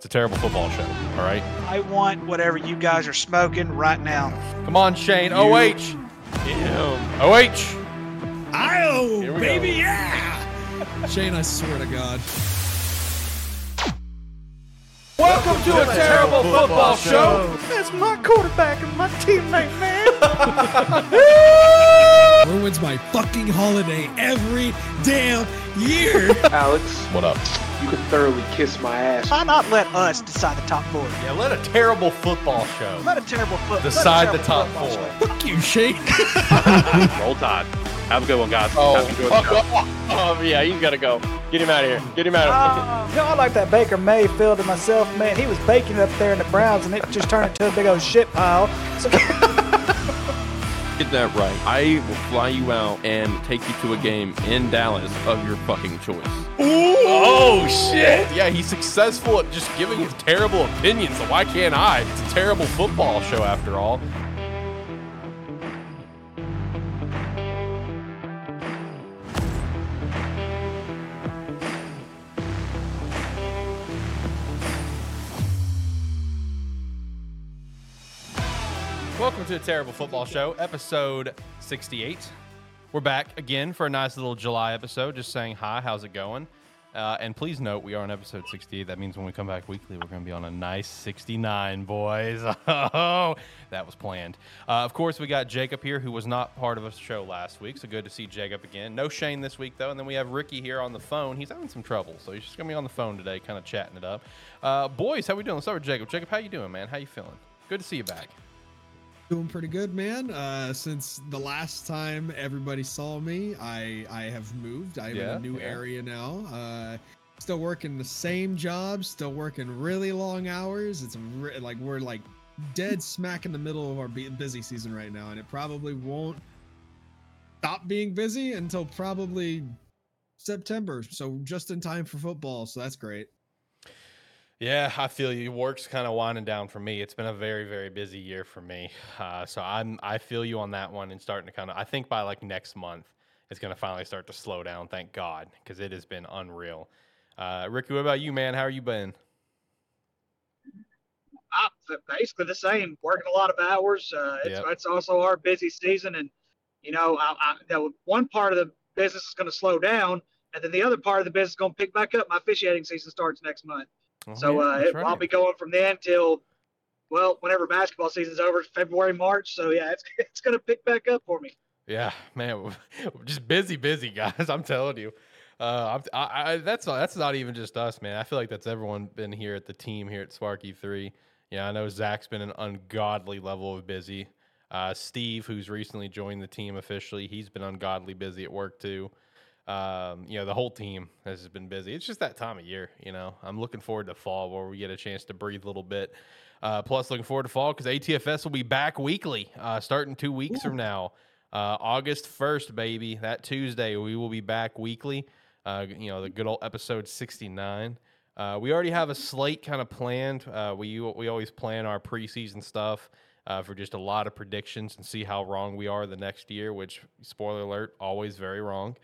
It's a terrible football show. All right. I want whatever you guys are smoking right now. Come on, Shane. OH. Damn. OH. Oh, baby, go. yeah. Shane, I swear to God. Welcome to a terrible football show. That's my quarterback and my teammate, man. Ruins my fucking holiday every damn year. Alex, What up? You could thoroughly kiss my ass. Why not let us decide the top four? Yeah, let a terrible football show Let a terrible foot. let a decide the top four. show. Fuck you, Shane. Roll Tide. Have a good one, guys. Oh, Have a good one. oh, yeah, he's got to go. Get him out of here. Get him out of here. Oh. You know, I like that Baker Mayfield to myself, man. He was baking it up there in the Browns, and it just turned into a big old shit pile. So, Get that right. I will fly you out and take you to a game in Dallas of your fucking choice. Oh shit! Yeah, he's successful at just giving his terrible opinions. So why can't I? It's a terrible football show after all. Welcome to a terrible football show, episode 68. We're back again for a nice little July episode, just saying hi, how's it going? Uh, and please note, we are on episode 68. That means when we come back weekly, we're going to be on a nice 69, boys. Oh, that was planned. Uh, of course, we got Jacob here, who was not part of a show last week, so good to see Jacob again. No Shane this week, though. And then we have Ricky here on the phone. He's having some trouble, so he's just going to be on the phone today, kind of chatting it up. Uh, boys, how we doing? Let's start with Jacob. Jacob, how you doing, man? How you feeling? Good to see you back. Doing pretty good, man. Uh, since the last time everybody saw me, I I have moved. I'm Yeah, in a new yeah. area now. Uh, still working the same job. Still working really long hours. It's re- like we're like dead smack in the middle of our busy season right now, and it probably won't stop being busy until probably September. So just in time for football. So that's great. Yeah, I feel you. Work's kind of winding down for me. It's been a very, very busy year for me. Uh, so I'm, I feel you on that one, and starting to kind of. I think by like next month, it's going to finally start to slow down. Thank God, because it has been unreal. Uh, Ricky, what about you, man? How are you been? uh, basically the same, working a lot of hours. Uh, it's, Yep. it's also our busy season, and you know, I, I, that one part of the business is going to slow down, and then the other part of the business is going to pick back up. My officiating season starts next month, Oh, so yeah, uh, it, I'll be going from then till well, whenever basketball season's over, February, March. So yeah, it's it's going to pick back up for me. Yeah, man, just busy, busy guys. I'm telling you. Uh, I'm, I, I, that's not, that's not even just us, man. I feel like that's everyone been here at the team here at SparkE3. Yeah, I know Zach's been an ungodly level of busy. Uh, Steve, who's recently joined the team officially, he's been ungodly busy at work too. Um, you know, the whole team has been busy. It's just that time of year, you know. I'm looking forward to fall where we get a chance to breathe a little bit. Uh, plus, looking forward to fall because ATFS will be back weekly uh, starting two weeks from now. Uh, August 1st, baby. That Tuesday, we will be back weekly. Uh, you know, the good old episode 69. Uh, we already have a slate kind of planned. Uh, we we always plan our preseason stuff uh, for just a lot of predictions and see how wrong we are the next year. Which, spoiler alert, always very wrong.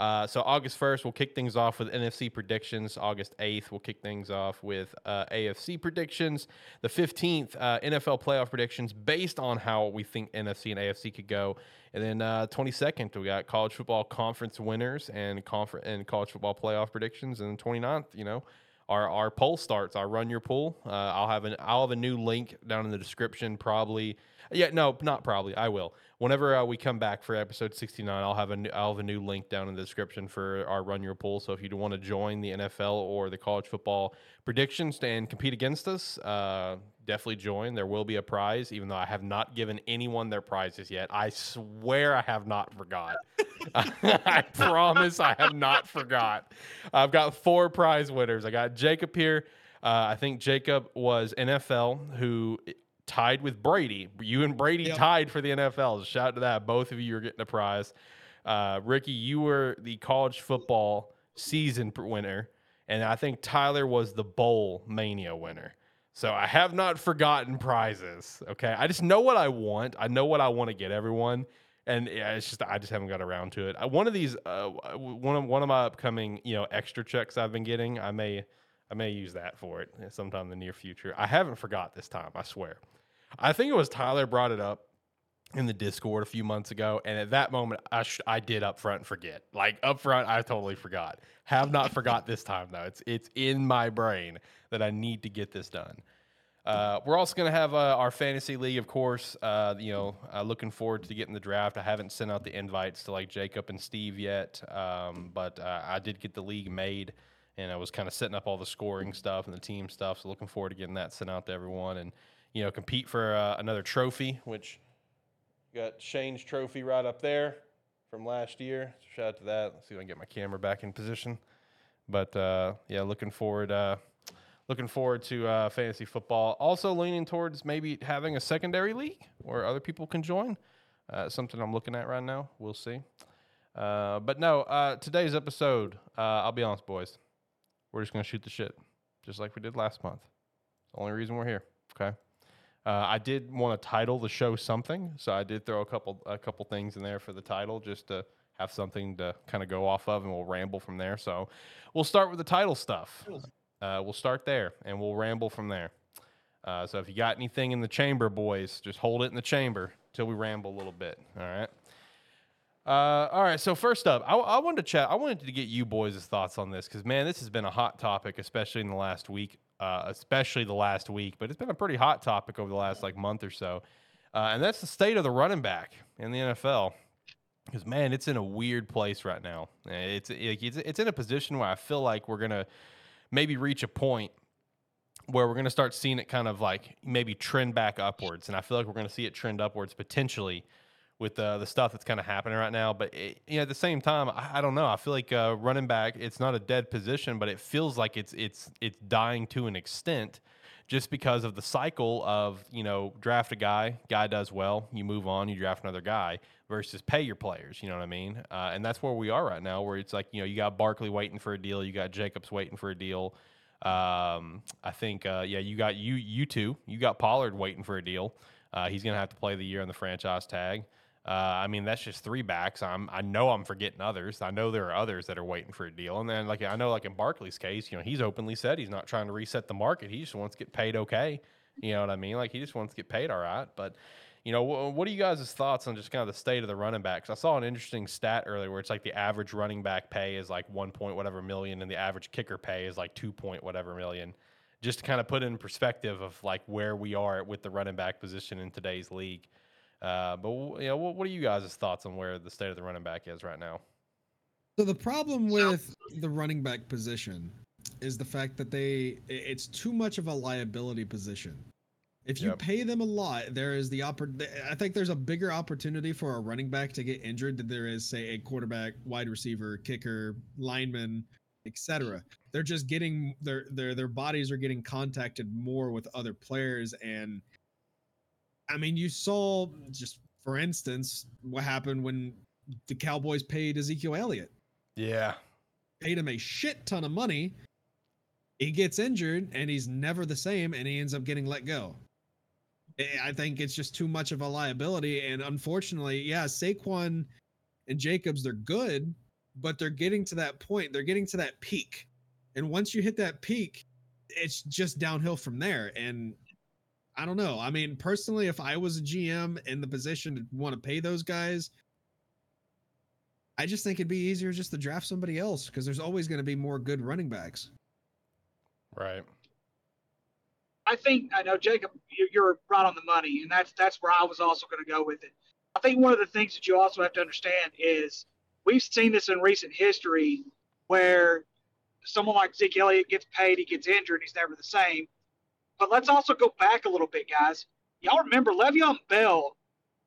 Uh, so August 1st, we'll kick things off with NFC predictions. August 8th, we'll kick things off with uh, AFC predictions. The 15th, uh, NFL playoff predictions based on how we think NFC and AFC could go. And then uh, 22nd, we got college football conference winners and confer- and college football playoff predictions. And 29th, you know, our our poll starts. Our Run Your Pool. Uh, I'll have an I'll have a new link down in the description. Probably, yeah, no, not probably. I will. Whenever uh, we come back for episode 69, I'll have a new, I'll have a new link down in the description for our Run Your Pool. So if you want to join the NFL or the college football predictions and compete against us, uh, definitely join. There will be a prize, even though I have not given anyone their prizes yet. I swear I have not forgot. I promise I have not forgot. I've got four prize winners. I got Jacob here. Uh, I think Jacob was NFL who tied with Brady. You and Brady Yep. tied for the NFL. Shout out to that. Both of you are getting a prize. Uh, Ricky, you were the college football season winner, and I think Tyler was the bowl mania winner. So I have not forgotten prizes. Okay, I just know what I want. I know what I want to get everyone, and yeah, it's just I just haven't got around to it. Uh, One of these, uh, one of one of my upcoming, you know, extra checks I've been getting, I may I may use that for it sometime in the near future. I haven't forgot this time, I swear. I think it was Tyler brought it up in the Discord a few months ago, and at that moment, I sh- I did up front forget. Like up front, I totally forgot. Have not forgot this time though. It's it's in my brain that I need to get this done. Uh, we're also going to have uh, our fantasy league, of course. Uh, you know, uh, looking forward to getting the draft. I haven't sent out the invites to like Jacob and Steve yet, um, but uh, I did get the league made, and I was kind of setting up all the scoring stuff and the team stuff. So looking forward to getting that sent out to everyone, and you know, compete for uh, another trophy. Which got Shane's trophy right up there from last year. So shout out to that. Let's see if I can get my camera back in position. But yeah, looking forward looking forward to uh, fantasy football. Also leaning towards maybe having a secondary league where other people can join. Uh, something I'm looking at right now. We'll see. Uh, but no, uh, today's episode, uh, I'll be honest, boys. We're just gonna shoot the shit, just like we did last month. It's The only reason we're here. Okay. Uh, I did want to title the show something, so I did throw a couple a couple things in there for the title, just to have something to kind of go off of, and we'll ramble from there. So we'll start with the title stuff. Uh, we'll start there and we'll ramble from there. Uh, so if you got anything in the chamber, boys, just hold it in the chamber till we ramble a little bit. All right. Uh, all right. So first up, I, I, wanted to chat. I wanted to get you boys' thoughts on this because man, this has been a hot topic, especially in the last week. Uh, especially the last week, but it's been a pretty hot topic over the last like month or so, uh, and that's the state of the running back in the NFL. Because man, it's in a weird place right now. It's it's it's in a position where I feel like we're gonna maybe reach a point where we're going to start seeing it kind of like maybe trend back upwards. And I feel like we're going to see it trend upwards potentially with uh, the stuff that's kind of happening right now. But it, you know, at the same time, I, I don't know. I feel like uh, running back, it's not a dead position, but it feels like it's it's it's dying to an extent, just because of the cycle of you know draft a guy, guy does well, you move on, you draft another guy versus pay your players. You know what I mean? Uh, and that's where we are right now, where it's like you know you got Barkley waiting for a deal, you got Jacobs waiting for a deal. Um, I think uh, yeah, you got you you two, you got Pollard waiting for a deal. Uh, he's gonna have to play the year on the franchise tag. Uh, I mean, that's just three backs. I'm, I know I'm forgetting others. I know there are others that are waiting for a deal. And then, like, I know, like in Barkley's case, you know, he's openly said he's not trying to reset the market. He just wants to get paid okay. You know what I mean? Like, he just wants to get paid all right. But you know, what, what are you guys' thoughts on just kind of the state of the running backs? I saw an interesting stat earlier where it's like the average running back pay is like one point whatever million, and the average kicker pay is like two point whatever million. Just to kind of put in perspective of like where we are with the running back position in today's league. Uh, but you know, what, what are you guys' thoughts on where the state of the running back is right now? So the problem with the running back position is the fact that they it's too much of a liability position. If you yep. pay them a lot, there is the oppor- I think there's a bigger opportunity for a running back to get injured than there is, say, a quarterback, wide receiver, kicker, lineman, etc. They're just getting their their their bodies are getting contacted more with other players, and I mean, you saw just for instance what happened when the Cowboys paid Ezekiel Elliott. Yeah, paid him a shit ton of money. He gets injured and he's never the same, and he ends up getting let go. Eh, I think it's just too much of a liability. And unfortunately, yeah, Saquon and Jacobs, they're good, but they're getting to that point. They're getting to that peak. And once you hit that peak, it's just downhill from there. And I don't know. I mean, personally, if I was a GM in the position to want to pay those guys, I just think it'd be easier just to draft somebody else because there's always going to be more good running backs. Right. I think I know Jacob, you're right on the money, and that's that's where I was also going to go with it. I think one of the things that you also have to understand is we've seen this in recent history where someone like Zeke Elliott gets paid, he gets injured, he's never the same. But let's also go back a little bit, guys. Y'all remember Le'Veon Bell?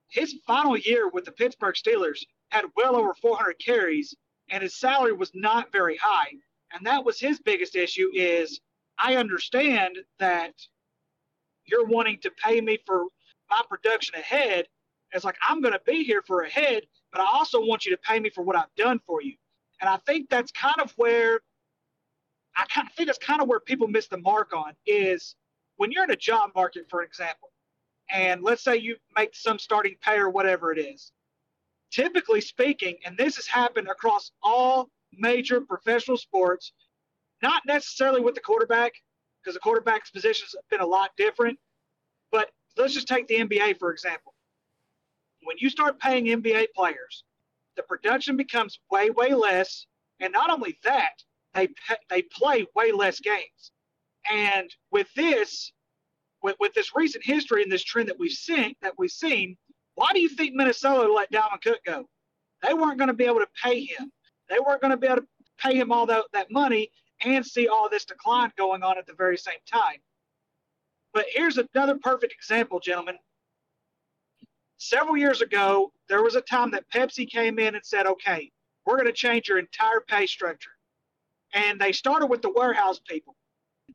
His final year with the Pittsburgh Steelers had well over 400 carries, and his salary was not very high. And that was his biggest issue. Is I understand that you're wanting to pay me for my production ahead. It's like I'm going to be here for ahead, but I also want you to pay me for what I've done for you. And I think that's kind of where I kind of think that's kind of where people miss the mark on is when you're in a job market, for example, and let's say you make some starting pay or whatever it is. Typically speaking, and this has happened across all major professional sports, not necessarily with the quarterback, because the quarterback's position's been a lot different. But let's just take the NBA for example. When you start paying NBA players, the production becomes way, way less. And not only that, they they play way less games. And with this, with, with this recent history and this trend that we've seen that we've seen, why do you think Minnesota let Dalvin Cook go? They weren't going to be able to pay him. They weren't going to be able to pay him all that, that money and see all this decline going on at the very same time. But here's another perfect example, gentlemen. Several years ago, there was a time that Pepsi came in and said, okay, we're going to change your entire pay structure. And they started with the warehouse people.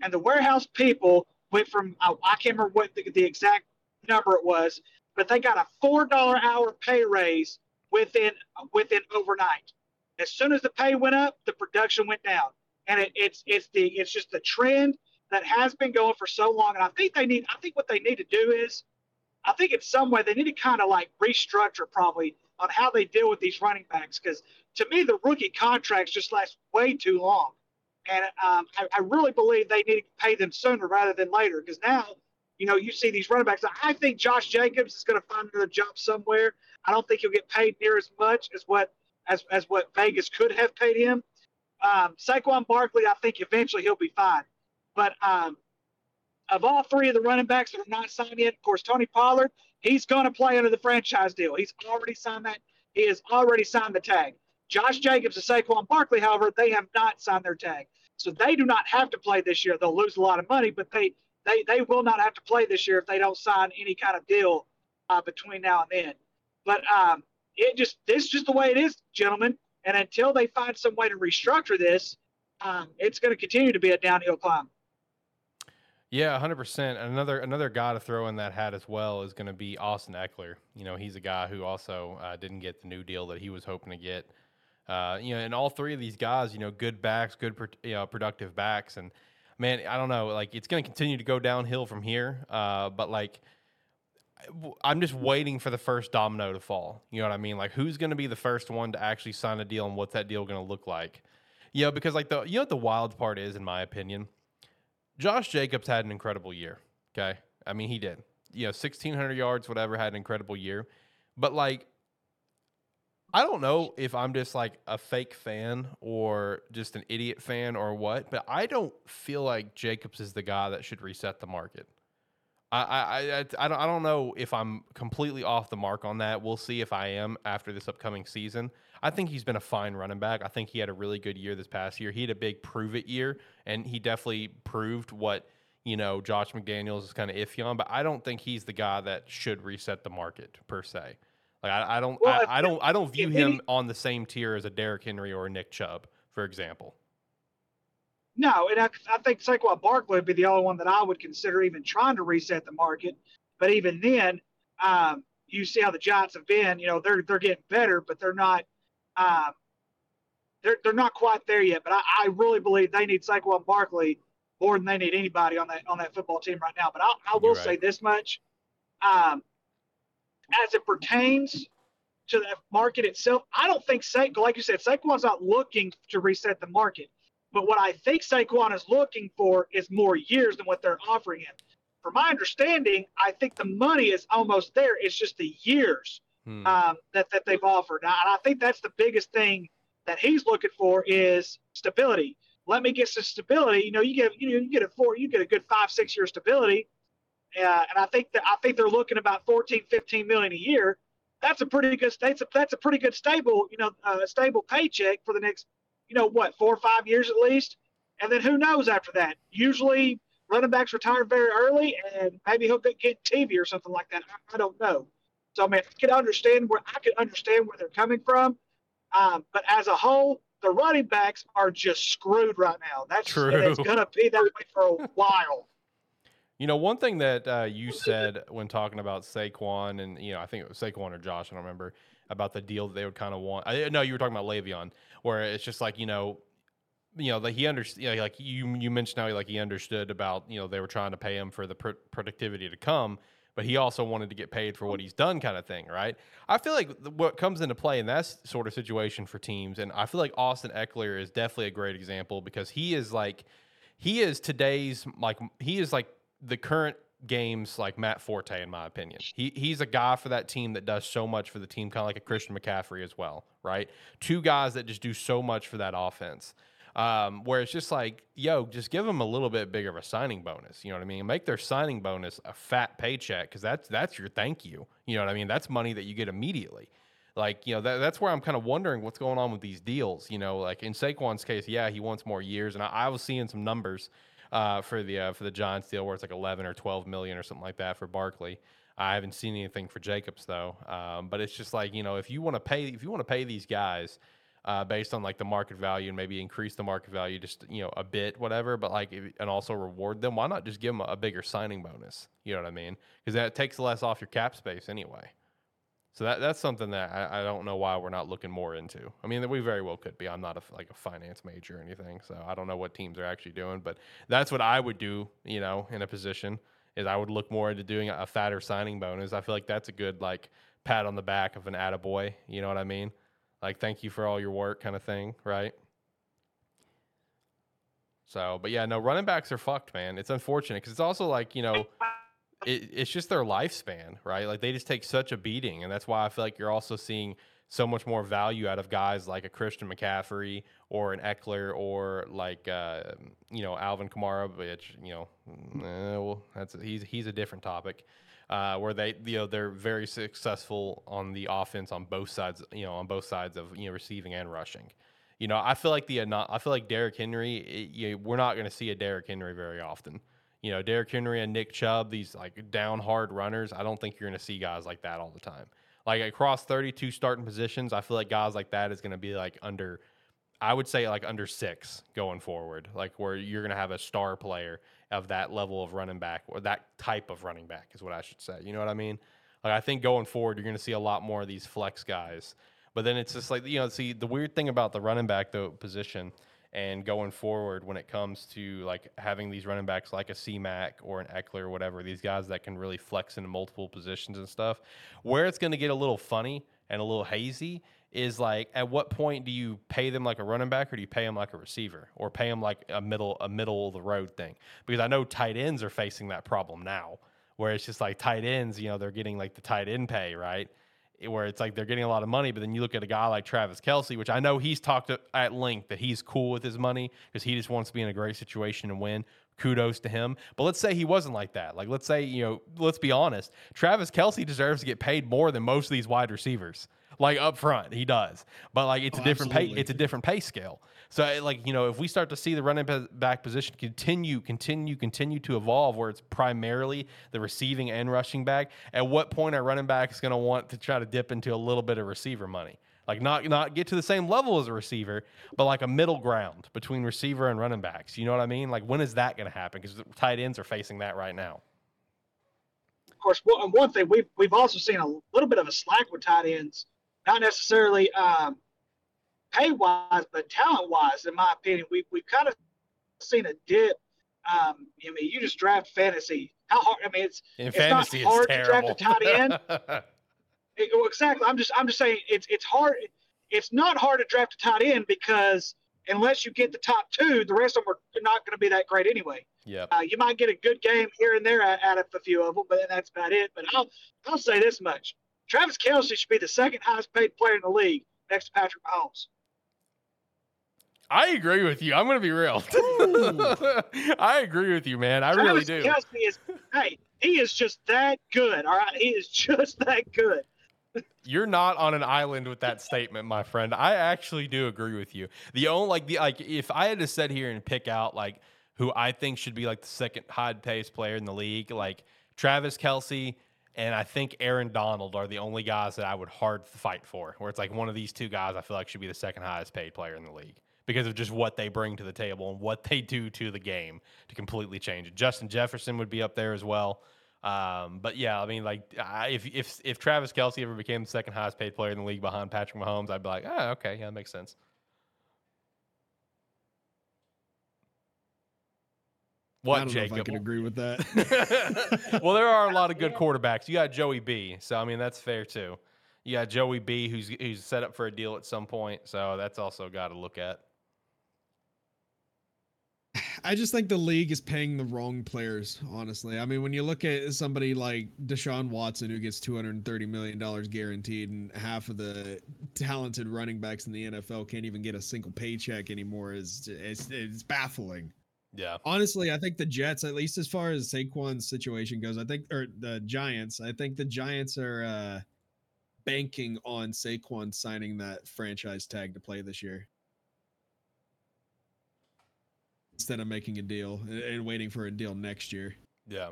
And the warehouse people went from, I, I can't remember what the, the exact number it was, but they got a $4 hour pay raise within within overnight. As soon as the pay went up, the production went down, and it, it's it's the it's just the trend that has been going for so long. And I think they need I think what they need to do is, I think in some way they need to kind of like restructure probably on how they deal with these running backs because to me the rookie contracts just last way too long, and um, I, I really believe they need to pay them sooner rather than later because now you know, you see these running backs. I think Josh Jacobs is going to find another job somewhere. I don't think he'll get paid near as much as what as as what Vegas could have paid him. Um, Saquon Barkley, I think eventually he'll be fine. But um, of all three of the running backs that are not signed yet, of course, Tony Pollard, he's going to play under the franchise deal. He's already signed that. He has already signed the tag. Josh Jacobs and Saquon Barkley, however, they have not signed their tag. So they do not have to play this year. They'll lose a lot of money, but they they they will not have to play this year if they don't sign any kind of deal uh, between now and then. But um, it just this is just the way it is, gentlemen. And until they find some way to restructure this, um, it's going to continue to be a downhill climb. Yeah, hundred percent. Another another guy to throw in that hat as well is going to be Austin Ekeler. You know, he's a guy who also uh, didn't get the new deal that he was hoping to get. Uh, you know, and all three of these guys, you know, good backs, good you know, productive backs, and man, I don't know. Like it's going to continue to go downhill from here. Uh, but like, I'm just waiting for the first domino to fall. You know what I mean? Like, who's going to be the first one to actually sign a deal, and what's that deal going to look like? You know, because like the you know what the wild part is, in my opinion, Josh Jacobs had an incredible year. Okay, I mean he did. You know, 1600 yards, whatever, had an incredible year. But like, I don't know if I'm just like a fake fan or just an idiot fan or what, but I don't feel like Jacobs is the guy that should reset the market. I, I, I, I, don't, I don't know if I'm completely off the mark on that. We'll see if I am after this upcoming season. I think he's been a fine running back. I think he had a really good year this past year. He had a big prove it year, and he definitely proved what you know Josh McDaniels is kind of iffy on. But I don't think he's the guy that should reset the market per se. Like I, I don't, well, I, I, don't, I don't view him any, on the same tier as a Derrick Henry or a Nick Chubb, for example. No, and I, I think Saquon Barkley would be the only one that I would consider even trying to reset the market. But even then, um, you see how the Giants have been. You know, they're they're getting better, but they're not. Um, they're they're not quite there yet. But I, I really believe they need Saquon Barkley more than they need anybody on that on that football team right now. But I, I will right. say this much: um, as it pertains to the market itself, I don't think Saquon, like you said, Saquon's not looking to reset the market. But what I think Saquon is looking for is more years than what they're offering him. From my understanding, I think the money is almost there. It's just the years hmm. um, that, that they've offered. Now, and I think that's the biggest thing that he's looking for is stability. Let me get some stability. You know, you get you know you get a four, you get a good five six year stability. Uh, and I think that I think they're looking about 14, 15 million a year. That's a pretty good that's a, that's a pretty good stable you know uh, stable paycheck for the next you know what four or five years at least. And then who knows after that? Usually running backs retire very early, and maybe he'll get get TV or something like that. I, I don't know. So I mean, I can understand where I can understand where they're coming from, um, but as a whole, the running backs are just screwed right now. That's true. It's going to be that way for a while. You know, one thing that uh, you said when talking about Saquon, and you know, I think it was Saquon or Josh, I don't remember, about the deal that they would kind of want. I know you were talking about Le'Veon, where it's just like you know, you know, that he understood. You know, like you you mentioned how he like he understood about you know they were trying to pay him for the pr- productivity to come, but he also wanted to get paid for what he's done, kind of thing, right? I feel like what comes into play in that sort of situation for teams, and I feel like Austin Ekeler is definitely a great example because he is like, he is today's like he is like the current game's like Matt Forte in my opinion. He he's a guy for that team that does so much for the team, kind of like a Christian McCaffrey as well, right? Two guys that just do so much for that offense. Um, where it's just like, yo, just give them a little bit bigger of a signing bonus. You know what I mean? Make their signing bonus a fat paycheck because that's that's your thank you. You know what I mean? That's money that you get immediately. Like, you know, that, that's where I'm kind of wondering what's going on with these deals. You know, like in Saquon's case, yeah, he wants more years, and I, I was seeing some numbers uh, for the uh, for the Giants deal where it's like 11 or 12 million or something like that for Barkley. I haven't seen anything for Jacobs though, um, but it's just like you know, if you want to pay, if you want to pay these guys uh, based on like the market value and maybe increase the market value just you know a bit, whatever, but like if, and also reward them, why not just give them a, a bigger signing bonus? You know what I mean? Because that takes less off your cap space anyway. So that that's something that I, I don't know why we're not looking more into. I mean, that we very well could be. I'm not a, like a finance major or anything, so I don't know what teams are actually doing. But that's what I would do. You know, in a position is I would look more into doing a fatter signing bonus. I feel like that's a good like pat on the back of an attaboy. You know what I mean? Like thank you for all your work, kind of thing, right? So, but yeah, no, running backs are fucked, man. It's unfortunate because it's also like you know it, it's just their lifespan, right? Like they just take such a beating, and that's why I feel like you're also seeing so much more value out of guys like a Christian McCaffrey or an Ekeler or like uh, you know Alvin Kamara, which you know, eh, well, that's he's he's a different topic. Uh, where they you know they're very successful on the offense on both sides, you know, on both sides of you know receiving and rushing. You know, I feel like the I feel like Derrick Henry. It, you know, we're not going to see a Derrick Henry very often you know, Derrick Henry and Nick Chubb, these like down hard runners, I don't think you're going to see guys like that all the time. Like across 32 starting positions, I feel like guys like that is going to be like under, I would say like under six going forward, like where you're going to have a star player of that level of running back or that type of running back is what I should say. You know what I mean? Like I think going forward, you're going to see a lot more of these flex guys. But then it's just like, you know, see the weird thing about the running back though position and going forward when it comes to like having these running backs like a CMAC or an Ekeler or whatever, these guys that can really flex into multiple positions and stuff, where it's going to get a little funny and a little hazy is like at what point do you pay them like a running back or do you pay them like a receiver or pay them like a middle a middle of the road thing? Because I know tight ends are facing that problem now where it's just like tight ends, you know, they're getting like the tight end pay, right? Where it's like they're getting a lot of money, but then you look at a guy like Travis Kelce, which I know he's talked at length that he's cool with his money because he just wants to be in a great situation and win. Kudos to him. But let's say he wasn't like that. Like, let's say, you know, let's be honest. Travis Kelce deserves to get paid more than most of these wide receivers. Like up front, he does. But like it's Oh, a different pay it's a different pay scale. So like, you know, if we start to see the running back position continue, continue, continue to evolve where it's primarily the receiving and rushing back, at what point are running backs going to want to try to dip into a little bit of receiver money? Like not not get to the same level as a receiver, but like a middle ground between receiver and running backs. You know what I mean? Like when is that going to happen? Because tight ends are facing that right now. Of course, one thing we've we've also seen a little bit of a slack with tight ends, not necessarily um, pay wise, but talent wise. In my opinion, we we've kind of seen a dip. Um, I mean, you just draft fantasy. How hard? I mean, it's In It's fantasy, not hard it's to draft terrible. a tight end. it- well, exactly. I'm just I'm just saying it's it's hard. It's not hard to draft a tight end because unless you get the top two, the rest of them are not going to be that great anyway. yep. Uh, you might get a good game here and there out out of a few of them, but that's about it. But I'll I'll say this much: Travis Kelce should be the second highest paid player in the league next to Patrick Mahomes. I agree with you. I'm going to be real. I agree with you, man. I really Travis do. Kelce is hey, he is just that good. All right, he is just that good. You're not on an island with that statement, my friend. I actually do agree with you. The only like the like if I had to sit here and pick out like who I think should be like the second high paced player in the league, like Travis Kelce and I think Aaron Donald are the only guys that I would hard fight for. Where it's like one of these two guys I feel like should be the second highest paid player in the league because of just what they bring to the table and what they do to the game to completely change it. Justin Jefferson would be up there as well. Um, but yeah, I mean, like, I, if if if Travis Kelce ever became the second highest paid player in the league behind Patrick Mahomes, I'd be like, ah, okay, yeah, that makes sense. I What, don't know if I Jacob? can agree with that. well, there are a lot of good quarterbacks. You got Joey B, so I mean that's fair too. You got Joey B, who's who's set up for a deal at some point, so that's also got to look at. I just think the league is paying the wrong players, honestly. I mean, when you look at somebody like Deshaun Watson, who gets $230 million guaranteed, and half of the talented running backs in the NFL can't even get a single paycheck anymore, is it's, it's baffling. Yeah, Honestly, I think the Jets, at least as far as Saquon's situation goes, I think, or the Giants, I think the Giants are uh, banking on Saquon signing that franchise tag to play this year. Instead of making a deal and, and waiting for a deal next year. yeah.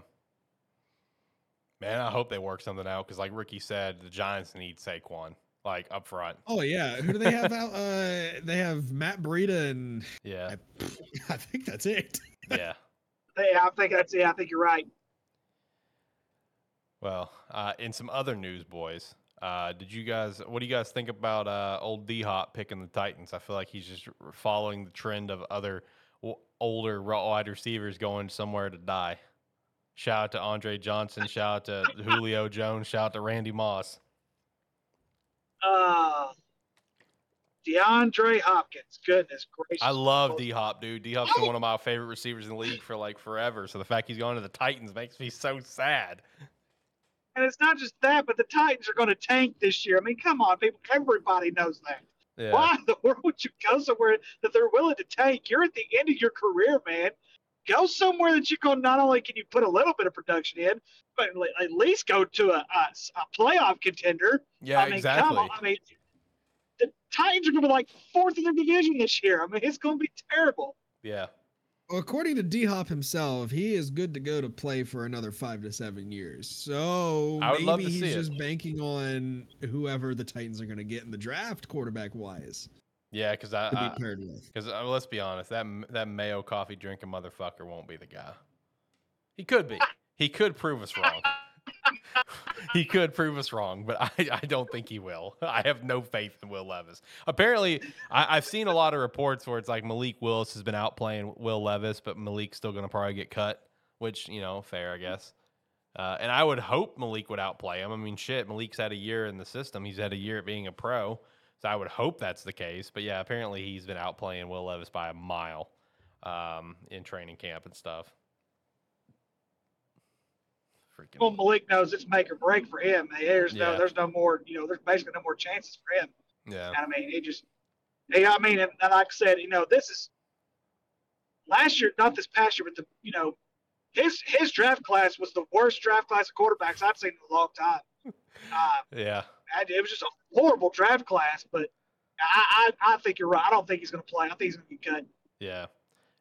Man, I hope they work something out because, like Ricky said, the Giants need Saquon like up front. Oh yeah, who do they have out? Uh, they have Matt Breida and Yeah, I, I think that's it. yeah. Yeah, I think that's yeah. I think you're right. Well, uh, in some other news, boys, uh, did you guys? What do you guys think about uh, old D Hop picking the Titans? I feel like he's just following the trend of other w- older wide receivers going somewhere to die. Shout out to Andre Johnson. Shout out to Julio Jones. Shout out to Randy Moss. Uh, DeAndre Hopkins. Goodness gracious. I love D Hop, dude. D Hop's been one of my favorite receivers in the league for like forever. So the fact he's going to the Titans makes me so sad. And it's not just that, but the Titans are going to tank this year. I mean, come on, people. Everybody knows that. Yeah. Why in the world would you go somewhere that they're willing to tank? You're at the end of your career, man. Go somewhere that you can not only can you put a little bit of production in, but at least go to a, a, a playoff contender. Yeah, I mean, exactly. Come on. I mean, the Titans are going to be like fourth in their division this year. I mean, it's going to be terrible. Yeah. Well, according to D Hop himself, he is good to go to play for another five to seven years. So maybe he's see it. just banking on whoever the Titans are going to get in the draft, quarterback wise, Yeah, because I, I be. Because uh, let's be honest, that that Mayo coffee drinking motherfucker won't be the guy. He could be. He could prove us wrong. He could prove us wrong, but I, I don't think he will. I have no faith in Will Levis. Apparently, I, I've seen a lot of reports where it's like Malik Willis has been out playing Will Levis, but Malik's still going to probably get cut, which you know, fair, I guess. Uh, and I would hope Malik would outplay him. I mean, shit, Malik's had a year in the system. He's had a year at being a pro. So I would hope that's the case. But yeah, apparently he's been outplaying Will Levis by a mile um, in training camp and stuff. Freaking Well, Malik knows it's make or break for him. There's Yeah. no, there's no more, you know, there's basically no more chances for him. yeah, I mean, he just, hey, I mean, and, like I said, you know, this is last year, not this past year, but the, you know, his his draft class was the worst draft class of quarterbacks I've seen in a long time. Uh, yeah, it was just a horrible draft class, but I, I, I think you're right. I don't think he's going to play. I think he's going to be cut. yeah.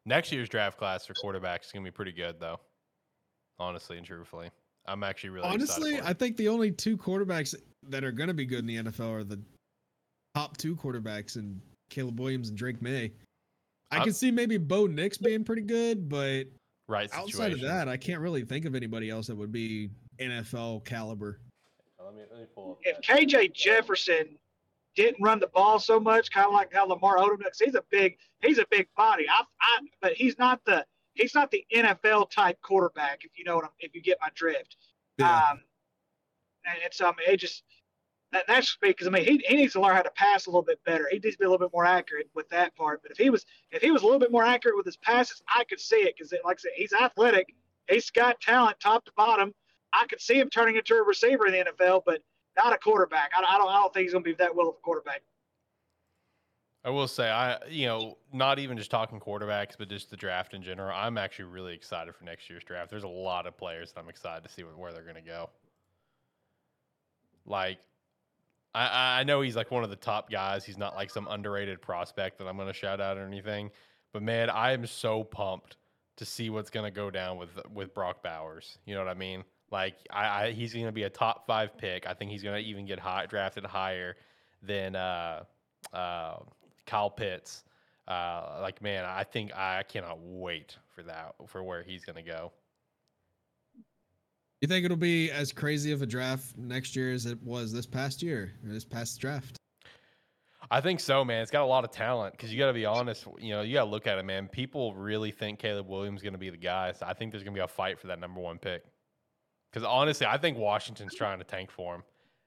Next year's draft class for quarterbacks is gonna be pretty good, though. Honestly and truthfully, I'm actually really Honestly, excited for I think the only two quarterbacks that are going to be good in the NFL are the top two quarterbacks and Caleb Williams and Drake Maye. I I'm- can see maybe Bo Nix being pretty good, but right outside of that, I can't really think of anybody else that would be NFL caliber. let me let me pull. If KJ Jefferson didn't run the ball so much, kind of like how Lamar Odom does, he's a big, he's a big body. I, I, but he's not the, he's not the NFL type quarterback. If you know what I'm, if you get my drift. Um, and it's um, it just that, that's just because I mean he, he needs to learn how to pass a little bit better. He needs to be a little bit more accurate with that part. But if he was if he was a little bit more accurate with his passes, I could see it because like I said, he's athletic, he's got talent top to bottom. I could see him turning into a receiver in the NFL, but not a quarterback. I, I don't I don't think he's going to be that well of a quarterback. I will say, I you know, not even just talking quarterbacks, but just the draft in general. I'm actually really excited for next year's draft. There's a lot of players that I'm excited to see where, they're going to go. Like, I- I know he's like one of the top guys. He's not like some underrated prospect that I'm going to shout out or anything. But man, I am so pumped to see what's going to go down with with Brock Bowers. You know what I mean? Like, I, I he's going to be a top five pick. I think he's going to even get drafted higher than uh, uh, Kyle Pitts. Uh, like, man, I think I cannot wait for that for where he's going to go. You think it'll be as crazy of a draft next year as it was this past year or this past draft? I think so, man. It's got a lot of talent because you got to be honest. You know, you got to look at it, man. People really think Caleb Williams is going to be the guy. So I think there's going to be a fight for that number one pick. Because honestly, I think Washington's trying to tank for him.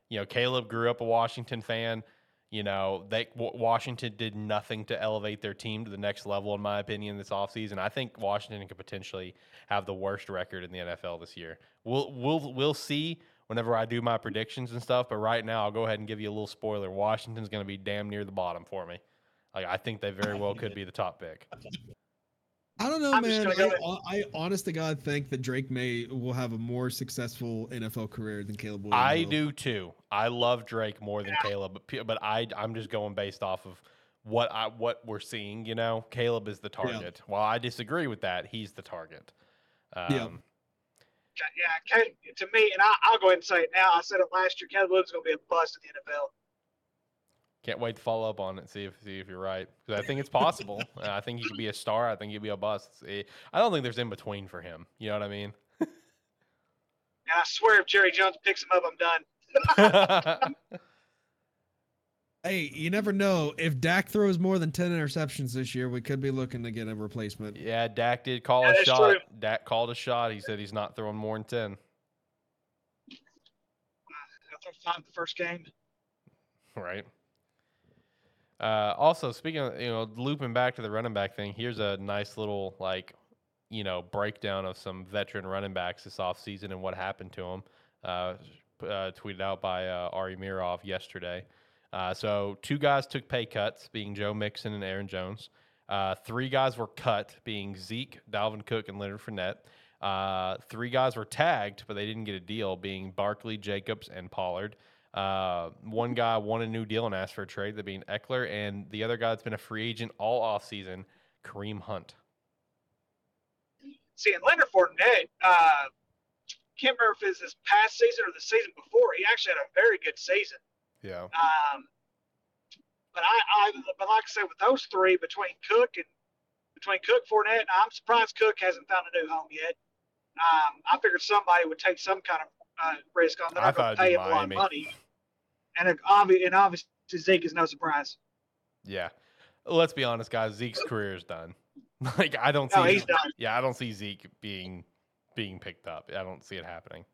You know, Caleb grew up a Washington fan. You know, they Washington did nothing to elevate their team to the next level, in my opinion, this offseason. I think Washington could potentially have the worst record in the NFL this year. We'll we'll we'll see whenever I do my predictions and stuff. But right now, I'll go ahead and give you a little spoiler. Washington's going to be damn near the bottom for me. Like I think they very well could be the top pick. I don't know, I'm man. gonna I, go I, honest to God think that Drake Maye will have a more successful NFL career than Caleb Williams. I will. do too. I love Drake more than Caleb, but but I I'm just going based off of what I what we're seeing. You know, Caleb is the target. While I disagree with that, he's the target. Um, Yeah. Yeah, to me, and I, I'll go ahead and say it now. I said it last year. Caleb Williams is going to be a bust in the NFL. Can't wait to follow up on it, see if see if you're right. Because I think it's possible. Uh, I think he could be a star. I think he'd be a bust. Eh, I don't think there's in between for him. You know what I mean? And I swear, if Jerry Jones picks him up, I'm done. Hey, you never know. If Dak throws more than ten interceptions this year, we could be looking to get a replacement. yeah, Dak did call That a shot. true. Dak called a shot. He said he's not throwing more than ten. I think five the first game. Right. Uh, also, speaking of, you know, looping back to the running back thing, here's a nice little, like, you know, breakdown of some veteran running backs this offseason and what happened to them. Uh, uh, tweeted out by uh, Ari Meirov yesterday. Uh, so, two guys took pay cuts, being Joe Mixon and Aaron Jones. Uh, three guys were cut, being Zeke, Dalvin Cook, and Leonard Fournette. Three guys were tagged, but they didn't get a deal, being Barkley, Jacobs, and Pollard. Uh, one guy won a new deal and asked for a trade, that being Ekeler, and the other guy that's been a free agent all offseason, Kareem Hunt. See, and Leonard Fournette, uh, can't remember if it's this past season or the season before. He actually had a very good season. Yeah. Um, but I, I, but like I said, with those three between Cook and between Cook, Fournette, I'm surprised Cook hasn't found a new home yet. Um, I figured somebody would take some kind of uh, that. I I'm going to pay him a lot of money, and it, obvi- and obviously Zeke is no surprise. Yeah. Let's be honest, guys. Zeke's career is done. like I don't see. He's done. Yeah, I don't see Zeke being being picked up. I don't see it happening.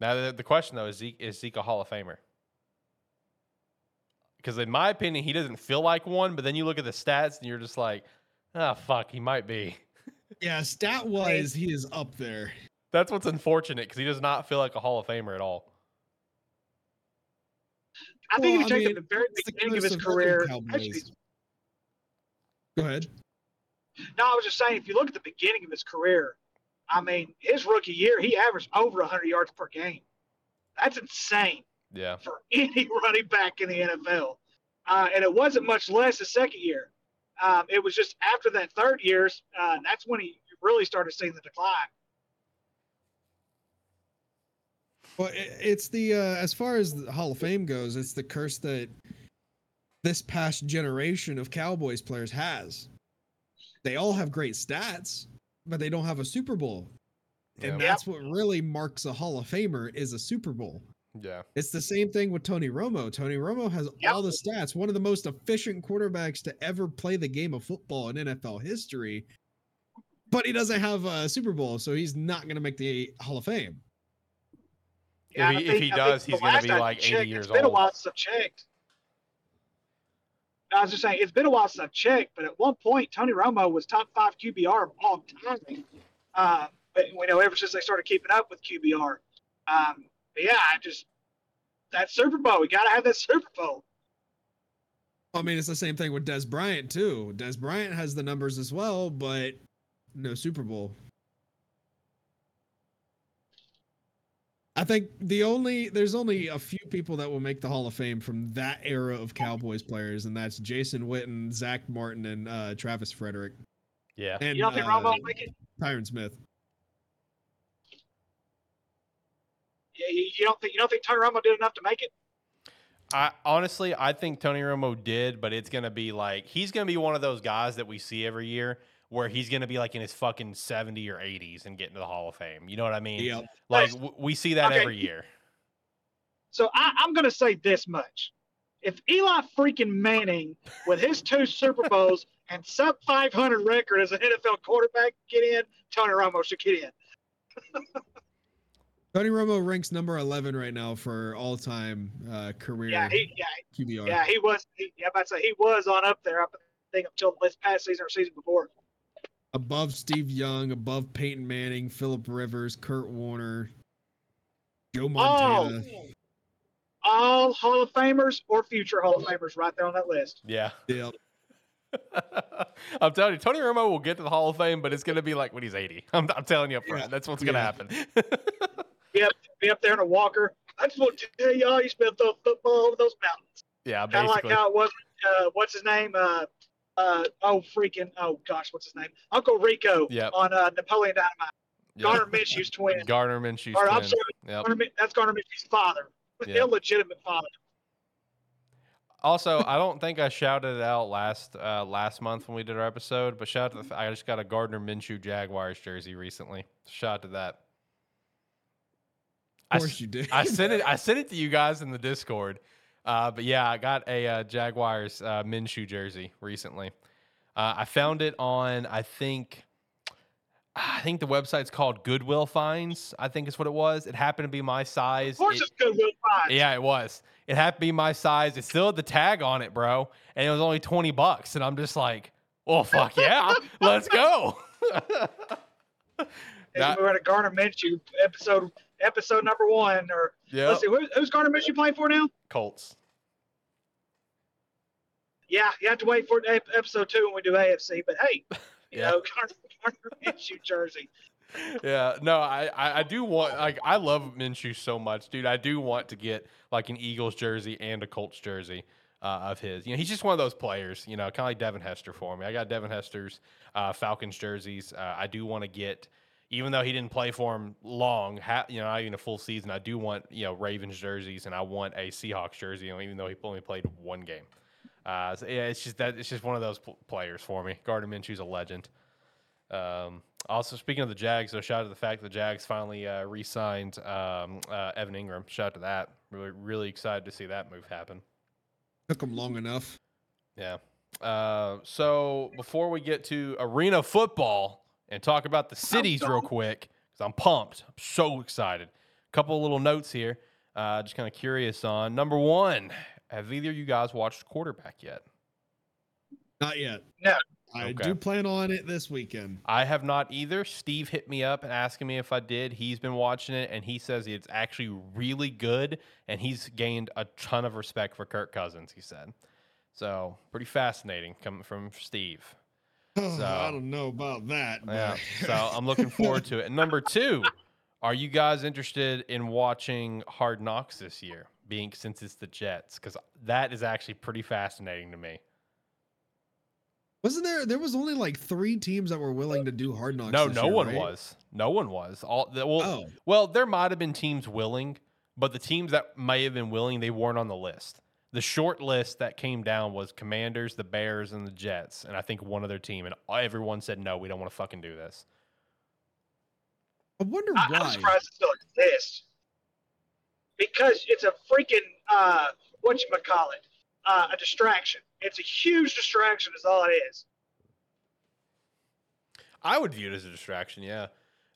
Now the, the question though is Zeke is Zeke a Hall of Famer? Because in my opinion, he doesn't feel like one. But then you look at the stats and you're just like, ah, fuck, he might be. Yeah, stat wise, he is up there. That's what's unfortunate because he does not feel like a Hall of Famer at all. I think Well, if you I take mean, the very beginning of his career, actually, Go ahead. No, I was just saying, if you look at the beginning of his career, I mean, his rookie year, he averaged over 100 yards per game. That's insane Yeah. for any running back in the NFL. Uh, and it wasn't much less the second year. Um, it was just after that third years, uh, that's when he really started seeing the decline. Well, it's the uh, as far as the Hall of Fame goes, it's the curse that this past generation of Cowboys players has. They all have great stats, but they don't have a Super Bowl. And Yeah. that's what really marks a Hall of Famer is a Super Bowl. Yeah. It's the same thing with Tony Romo. Tony Romo has Yep. all the stats, one of the most efficient quarterbacks to ever play the game of football in NFL history. But he doesn't have a Super Bowl, so he's not going to make the Hall of Fame. If I he- if he does, he's gonna be like 80 checked, years It's been a while since I've checked. I was just saying, it's been a while since I've checked, but at one point, Tony Romo was top five QBR of all time. Uh, but we know ever since they started keeping up with QBR. Um, but yeah, I just that Super Bowl, we got to have that Super Bowl. I mean, it's the same thing with Dez Bryant too. Dez Bryant has the numbers as well, but no Super Bowl. I think the only there's only a few people that will make the Hall of Fame from that era of Cowboys players, and that's Jason Witten, Zack Martin, and uh, Travis Frederick, Yeah. and You don't think uh, Romo will make it? Tyron Smith. You, you don't think you don't think Tony Romo did enough to make it? I honestly, I think Tony Romo did, but it's gonna be like he's gonna be one of those guys that we see every year where he's gonna be like in his fucking seventy or eighties and get into the Hall of Fame. You know what I mean? Yep. Like w- we see that Okay. every year. So I, I'm going to say this much: if Eli freaking Manning, with his two Super Bowls and sub 500 record as an NFL quarterback, get in, Tony Romo should get in. Tony Romo ranks number 11 right now for all-time uh, career Yeah, he, yeah, QBR. yeah, he was. He, yeah, I'm about to say he was on up there. I think until this past season or season before. Above Steve Young, above Peyton Manning, Philip Rivers, Kurt Warner, Joe Montana. All Hall of Famers or future Hall of Famers, right there on that list. Yeah. Yeah. I'm telling you, Tony Romo will get to the Hall of Fame, but it's going to be like when he's 80. I'm, I'm telling you up front. Yeah. That's what's going to Yeah. happen. Be up, be up there in a walker. I just want to tell y'all, you spent throwing football over those mountains. yeah, Kind of like how it was. Uh, what's his name? Uh, uh, oh freaking! Oh gosh, what's his name? Uncle Rico Yep. on uh, Napoleon Dynamite. Yeah. Gardner Minshew's twin. Gardner Minshew's Or, I'm sorry, Yep. Gardner, that's Gardner Minshew's father, Yeah. illegitimate father. Also, I don't think I shouted it out last uh, last month when we did our episode, but shout out to the, I just got a Gardner Minshew Jaguars jersey recently. Shout out to that. I course s- you did. I sent it. I sent it to you guys in the Discord. Uh, but yeah, I got a uh, Jaguars uh, Minshew jersey recently. Uh, I found it on. I think. I think the website's called Goodwill Finds. I think is what it was. It happened to be my size. Of course, It- it's good. Will find. yeah, it was. It had to be my size. It still had the tag on it, bro, and it was only twenty bucks. And I'm just like, well, fuck yeah, let's go. That- we're at a Gardner Minshew episode, episode number one. Or yeah, let's see, who, who's Gardner Minshew playing for now? Colts. Yeah, you have to wait for episode two when we do AFC. But hey, you Yeah. know, Gardner, Gardner Minshew jersey. Yeah, no, I, I I do want like I love Minshew so much, dude. I do want to get like an Eagles jersey and a Colts jersey uh, of his. You know, he's just one of those players. You know, kind of like Devin Hester for me. I got Devin Hester's uh, Falcons jerseys. Uh, I do want to get, even though he didn't play for him long, ha- you know, not even a full season. I do want you know Ravens jerseys, and I want a Seahawks jersey. You know, even though he only played one game. Uh, so yeah, it's just that it's just one of those pl- players for me. Gardner Minshew's a legend. Um, also, speaking of the Jags, though, shout out to the fact that the Jags finally uh, re-signed um, uh, Evan Engram. Shout out to that. Really, really excited to see that move happen. Took them long enough. Yeah. Uh, so before we get to arena football and talk about the cities real quick, because I'm pumped. I'm so excited. A couple of little notes here. Uh, just kind of curious on number one. Have either of you guys watched quarterback yet? Not yet. No. I Okay. do plan on it this weekend. I have not either. Steve hit me up and asking me if I did. He's been watching it and he says it's actually really good and he's gained a ton of respect for Kirk Cousins, he said. So, pretty fascinating coming from Steve. Hmm, so- I don't know about that. Yeah. So, I'm looking forward to it. And number 2, are you guys interested in watching Hard Knocks this year, being since it's the Jets cuz that is actually pretty fascinating to me. Wasn't there? There was only like three teams that were willing to do hard knocks. No, this no year, one right? was. No one was. All the, well, Oh, Well, there might have been teams willing, but the teams that may have been willing, they weren't on the list. The short list that came down was Commanders, the Bears, and the Jets, and I think one other team, and everyone said no, we don't want to fucking do this. I wonder I, why. I'm surprised it still exists because it's a freaking uh, what you call it, uh, a distraction. It's a huge distraction, is all it is. I would view it as a distraction, yeah.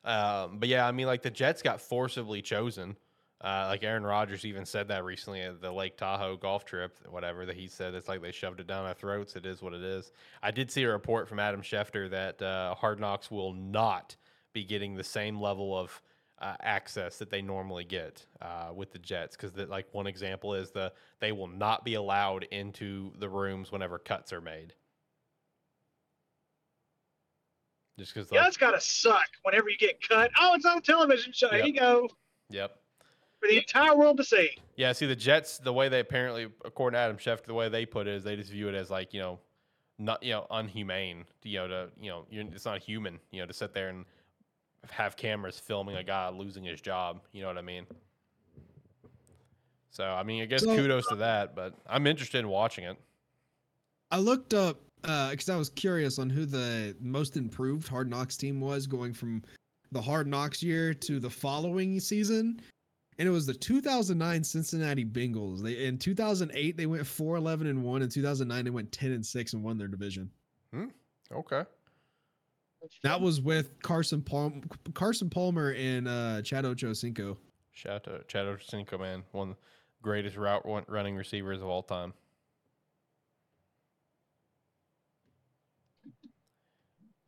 Um, but yeah, I mean, like the Jets got forcibly chosen. Uh, like Aaron Rodgers even said that recently at the Lake Tahoe golf trip, whatever that he said. It's like they shoved it down our throats. It is what it is. I did see a report from Adam Schefter that uh, Hard Knocks will not be getting the same level of uh, access that they normally get uh, with the Jets. Because like one example is the they will not be allowed into the rooms whenever cuts are made. Just because, Yeah, like, that's gotta suck whenever you get cut. Oh, it's on a television show. Here you go yep. For the entire world to see. Yeah, see the Jets, the way they apparently, according to Adam Schefter, the way they put it is they just view it as like you know, not you know, unhumane. You know, to you know, you're, it's not human. You know, to sit there and have cameras filming a guy losing his job. You know what I mean? So I mean, I guess So- kudos to that, but I'm interested in watching it. I looked up uh because I was curious on who the most improved Hard Knocks team was going from the Hard Knocks year to the following season, and it was the 2009 Cincinnati Bengals. They in 2008 they went 4 11 and 1 in 2009 they went 10 and 6 and won their division. Okay. That was with Carson Palm Carson Palmer and uh Chad Ochocinco. Shout out to Chad Ochocinco, man. One of the greatest route running receivers of all time.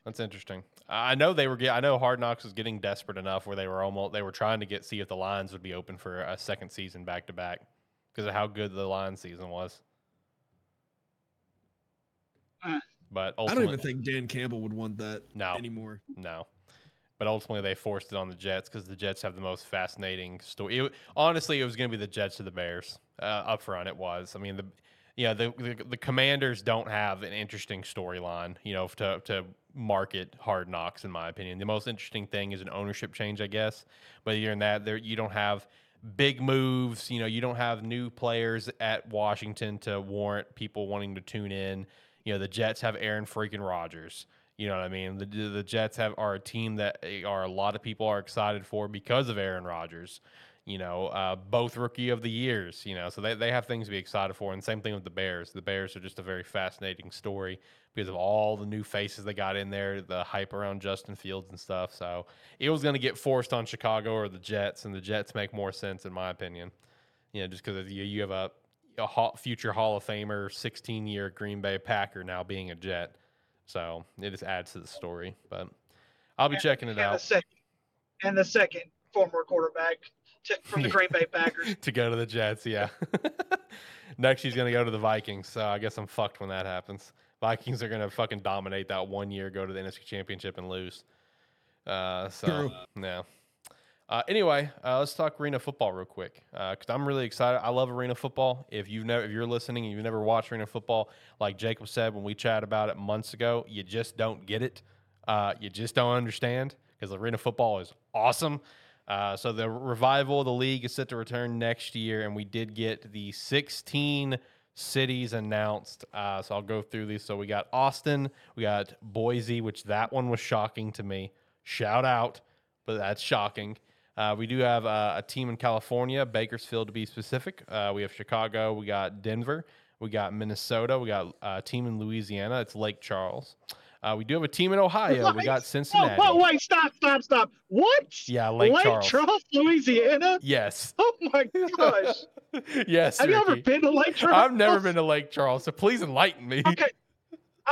That's interesting. I I know they were. Get, I know Hard Knocks was getting desperate enough where they were almost. They were trying to get see if the Lions would be open for a second season back to back because of how good the Lions season was. Uh, But I don't even think Dan Campbell would want that No. anymore. No. But ultimately, they forced it on the Jets because the Jets have the most fascinating story. It, honestly, it was going to be the Jets to the Bears uh, up front. It was. I mean, the yeah the, the the Commanders don't have an interesting storyline, you know, to to market Hard Knocks. In my opinion, the most interesting thing is an ownership change, I guess. But you're in that there, you don't have big moves. You know, you don't have new players at Washington to warrant people wanting to tune in. You know, the Jets have Aaron freaking Rodgers. You know what I mean? The the Jets have are a team that eh, are a lot of people are excited for because of Aaron Rodgers. You know, uh, both rookie of the years. You know, so they they have things to be excited for. And same thing with the Bears. The Bears are just a very fascinating story because of all the new faces they got in there, the hype around Justin Fields and stuff. So it was going to get forced on Chicago or the Jets, and the Jets make more sense in my opinion. You know, just because you you have a a future Hall of Famer, 16 year Green Bay Packer now being a Jet. So it just adds to the story. But I'll be And- checking it and the out second, and the second former quarterback to, from the Green Bay Packers. to go to the Jets. Yeah. Next, he's going to go to the Vikings. So I guess I'm fucked when that happens. Vikings are going to fucking dominate that one year, go to the NFC Championship and lose. Uh, so, True. yeah. Uh, anyway, uh, let's talk arena football real quick because I'm really excited. I love arena football. If you've never, if you're listening and you've never watched arena football, like Jacob said when we chatted about it months ago, you just don't get it. Uh, you just don't understand because arena football is awesome. Uh, so the revival of the league is set to return next year, and we did get the 16 cities announced. Uh, so I'll go through these. So we got Austin, we got Boise, which that one was shocking to me. Shout out, but that's shocking. Uh, we do have uh, a team in California, Bakersfield to be specific. Uh, we have Chicago, we got Denver, we got Minnesota, we got uh, a team in Louisiana. It's Lake Charles. Uh, we do have a team in Ohio. We got Oh, Cincinnati. whoa, wait, stop, stop, stop. What? Yeah, Lake, Charles. Louisiana? Yes. Oh my gosh. yes. Have you ever been to Lake Charles? I've never been to Lake Charles, so please enlighten me. Okay.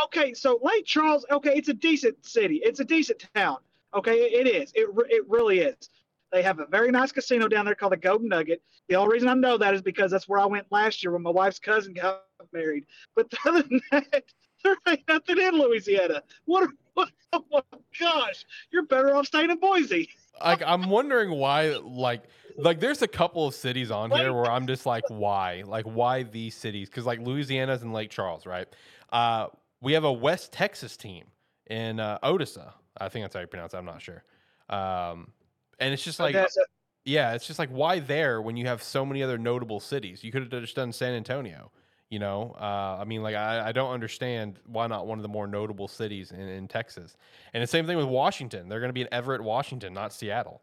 Okay, so Lake Charles, okay, it's a decent city. It's a decent town. Okay, it is. It, it really is. They have a very nice casino down there called the Golden Nugget. The only reason I know that is because that's where I went last year when my wife's cousin got married. But other than that, there ain't nothing in Louisiana. What? what oh my gosh, you're better off staying in Boise. like I'm wondering why like like there's a couple of cities on here where I'm just like why like why these cities because like Louisiana's and Lake Charles right uh we have a West Texas team in uh, Odessa I think that's how you pronounce it I'm not sure um and it's just like Odessa. yeah it's just like why there when you have so many other notable cities you could have just done San Antonio you know uh, i mean like I, I don't understand why not one of the more notable cities in, in texas and the same thing with washington they're going to be in everett washington not seattle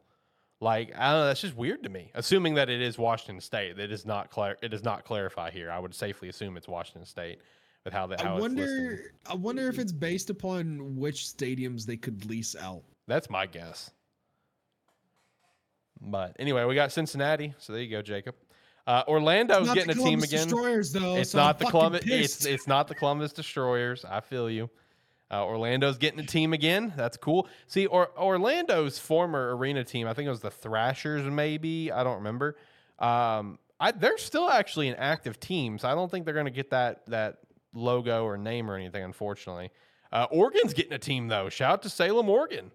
like i don't know that's just weird to me assuming that it is washington state it is not clar- it does not clarify here i would safely assume it's washington state with how that I it's wonder I wonder if it's based upon which stadiums they could lease out. That's my guess. But anyway, we got Cincinnati. So there you go, Jacob. Uh, Orlando's getting a team again. Destroyers, though, it's so I'm not the Columbus. It's it's not the Columbus Destroyers. I feel you. Uh, Orlando's getting a team again. That's cool. See, or, Orlando's former arena team, I think it was the Thrashers, maybe. I don't remember. Um, I, they're still actually an active team, so I don't think they're going to get that that logo or name or anything. Unfortunately, uh, Oregon's getting a team though. Shout out to Salem, Oregon.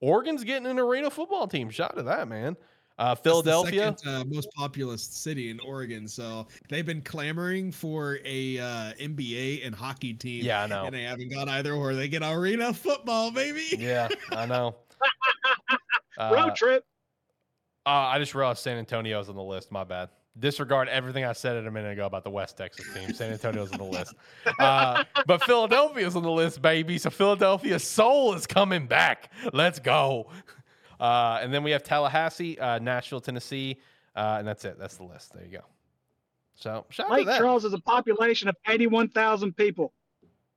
Oregon's getting an arena football team. Shout out to that man. Uh, That's the Philadelphia. second, uh, most populous city in Oregon. So they've been clamoring for a uh, NBA and hockey team. Yeah, I know. And they haven't got either, or they get arena football, baby. Yeah, I know. Road Uh, trip. Uh, I just realized San Antonio's on the list. My bad. Disregard everything I said a minute ago about the West Texas team. San Antonio's on the list. Uh, but Philadelphia's on the list, baby. So Philadelphia's soul is coming back. Let's go. Uh, and then we have Tallahassee, uh, Nashville, Tennessee, Uh, and that's it. That's the list. There you go. So shout out Lake. Charles is a population of 81,000 people.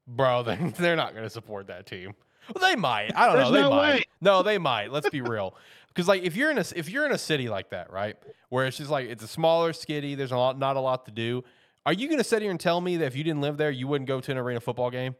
Bro, they, they're not going to support that team. Well, they might. I don't know. They no might. way. No, they might. Let's be real. Because like if you're in a if you're in a city like that, right, where it's just like it's a smaller skitty, there's a lot, not a lot to do. Are you going to sit here and tell me that if you didn't live there, you wouldn't go to an arena football game?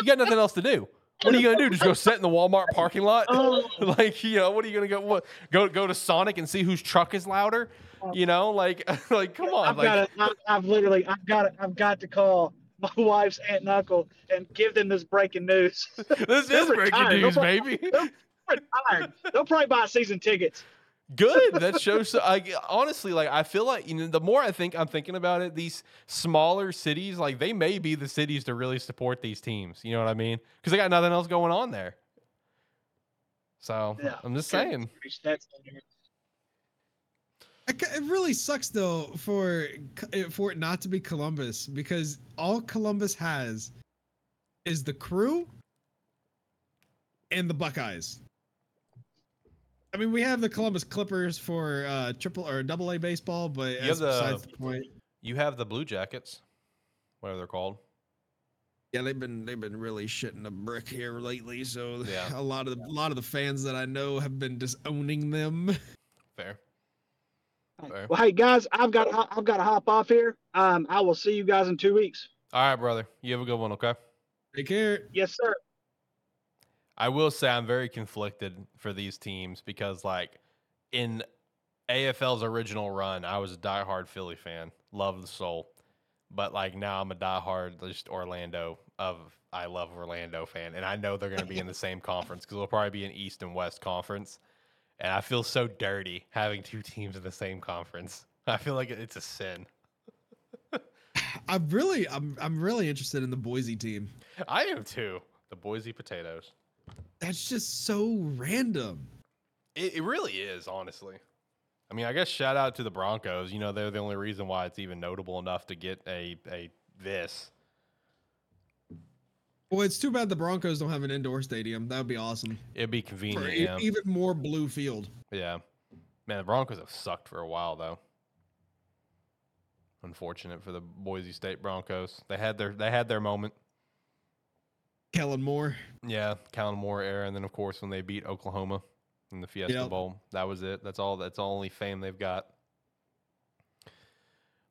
you got nothing else to do. What are you going to do? Just go sit in the Walmart parking lot? Oh. like you know, what are you going to go? What go go to Sonic and see whose truck is louder? Oh. You know, like like come on, I've like got to, I've, literally, I've got to, I've got to call my wife's aunt and uncle and give them this breaking news. this is breaking retired. news, They'll- baby. They're retired. They'll probably buy season tickets. Good. That shows. So, I honestly like. I feel like you know. The more I think I'm thinking about it, these smaller cities, like they may be the cities to really support these teams. You know what I mean? Because they got nothing else going on there. So Yeah. I'm just saying. It really sucks though for uh, for it not to be Columbus because all Columbus has is the crew and the Buckeyes. I mean, we have the Columbus Clippers for uh, triple or double A baseball, but have that's the- besides the point. You have the Blue Jackets, whatever they're called. Yeah, they've been they've been really shitting the brick here lately. So Yeah. a lot of the, a lot of the fans that I know have been disowning them. Fair. Fair. Well, hey guys, I've got, I've got to hop off here. Um, I will see you guys in two weeks. All right, brother. You have a good one. Okay. Take care. Yes, sir. I will say I'm very conflicted for these teams because, like, in AFL's original run, I was a diehard Philly fan, love the soul, but like now I'm a diehard just Orlando of I love Orlando fan, and I know they're going to be in the same conference because it'll probably be an East and West conference, and I feel so dirty having two teams in the same conference. I feel like it's a sin. I'm really I'm I'm really interested in the Boise team. I am too. The Boise Potatoes. That's just so random. It, it really is, honestly. I mean, I guess shout out to the Broncos. You know, they're the only reason why it's even notable enough to get a a this. Well, it's too bad the Broncos don't have an indoor stadium. That would be awesome. It'd be convenient. e- yeah. even more blue field. yeah. Man, the Broncos have sucked for a while though. Unfortunate for the Boise State Broncos. They had their they had their moment. Kellen Moore. Yeah, Kellen Moore era, and then of course when they beat Oklahoma in the Fiesta Yep. Bowl, that was it. That's all. That's the only fame they've got.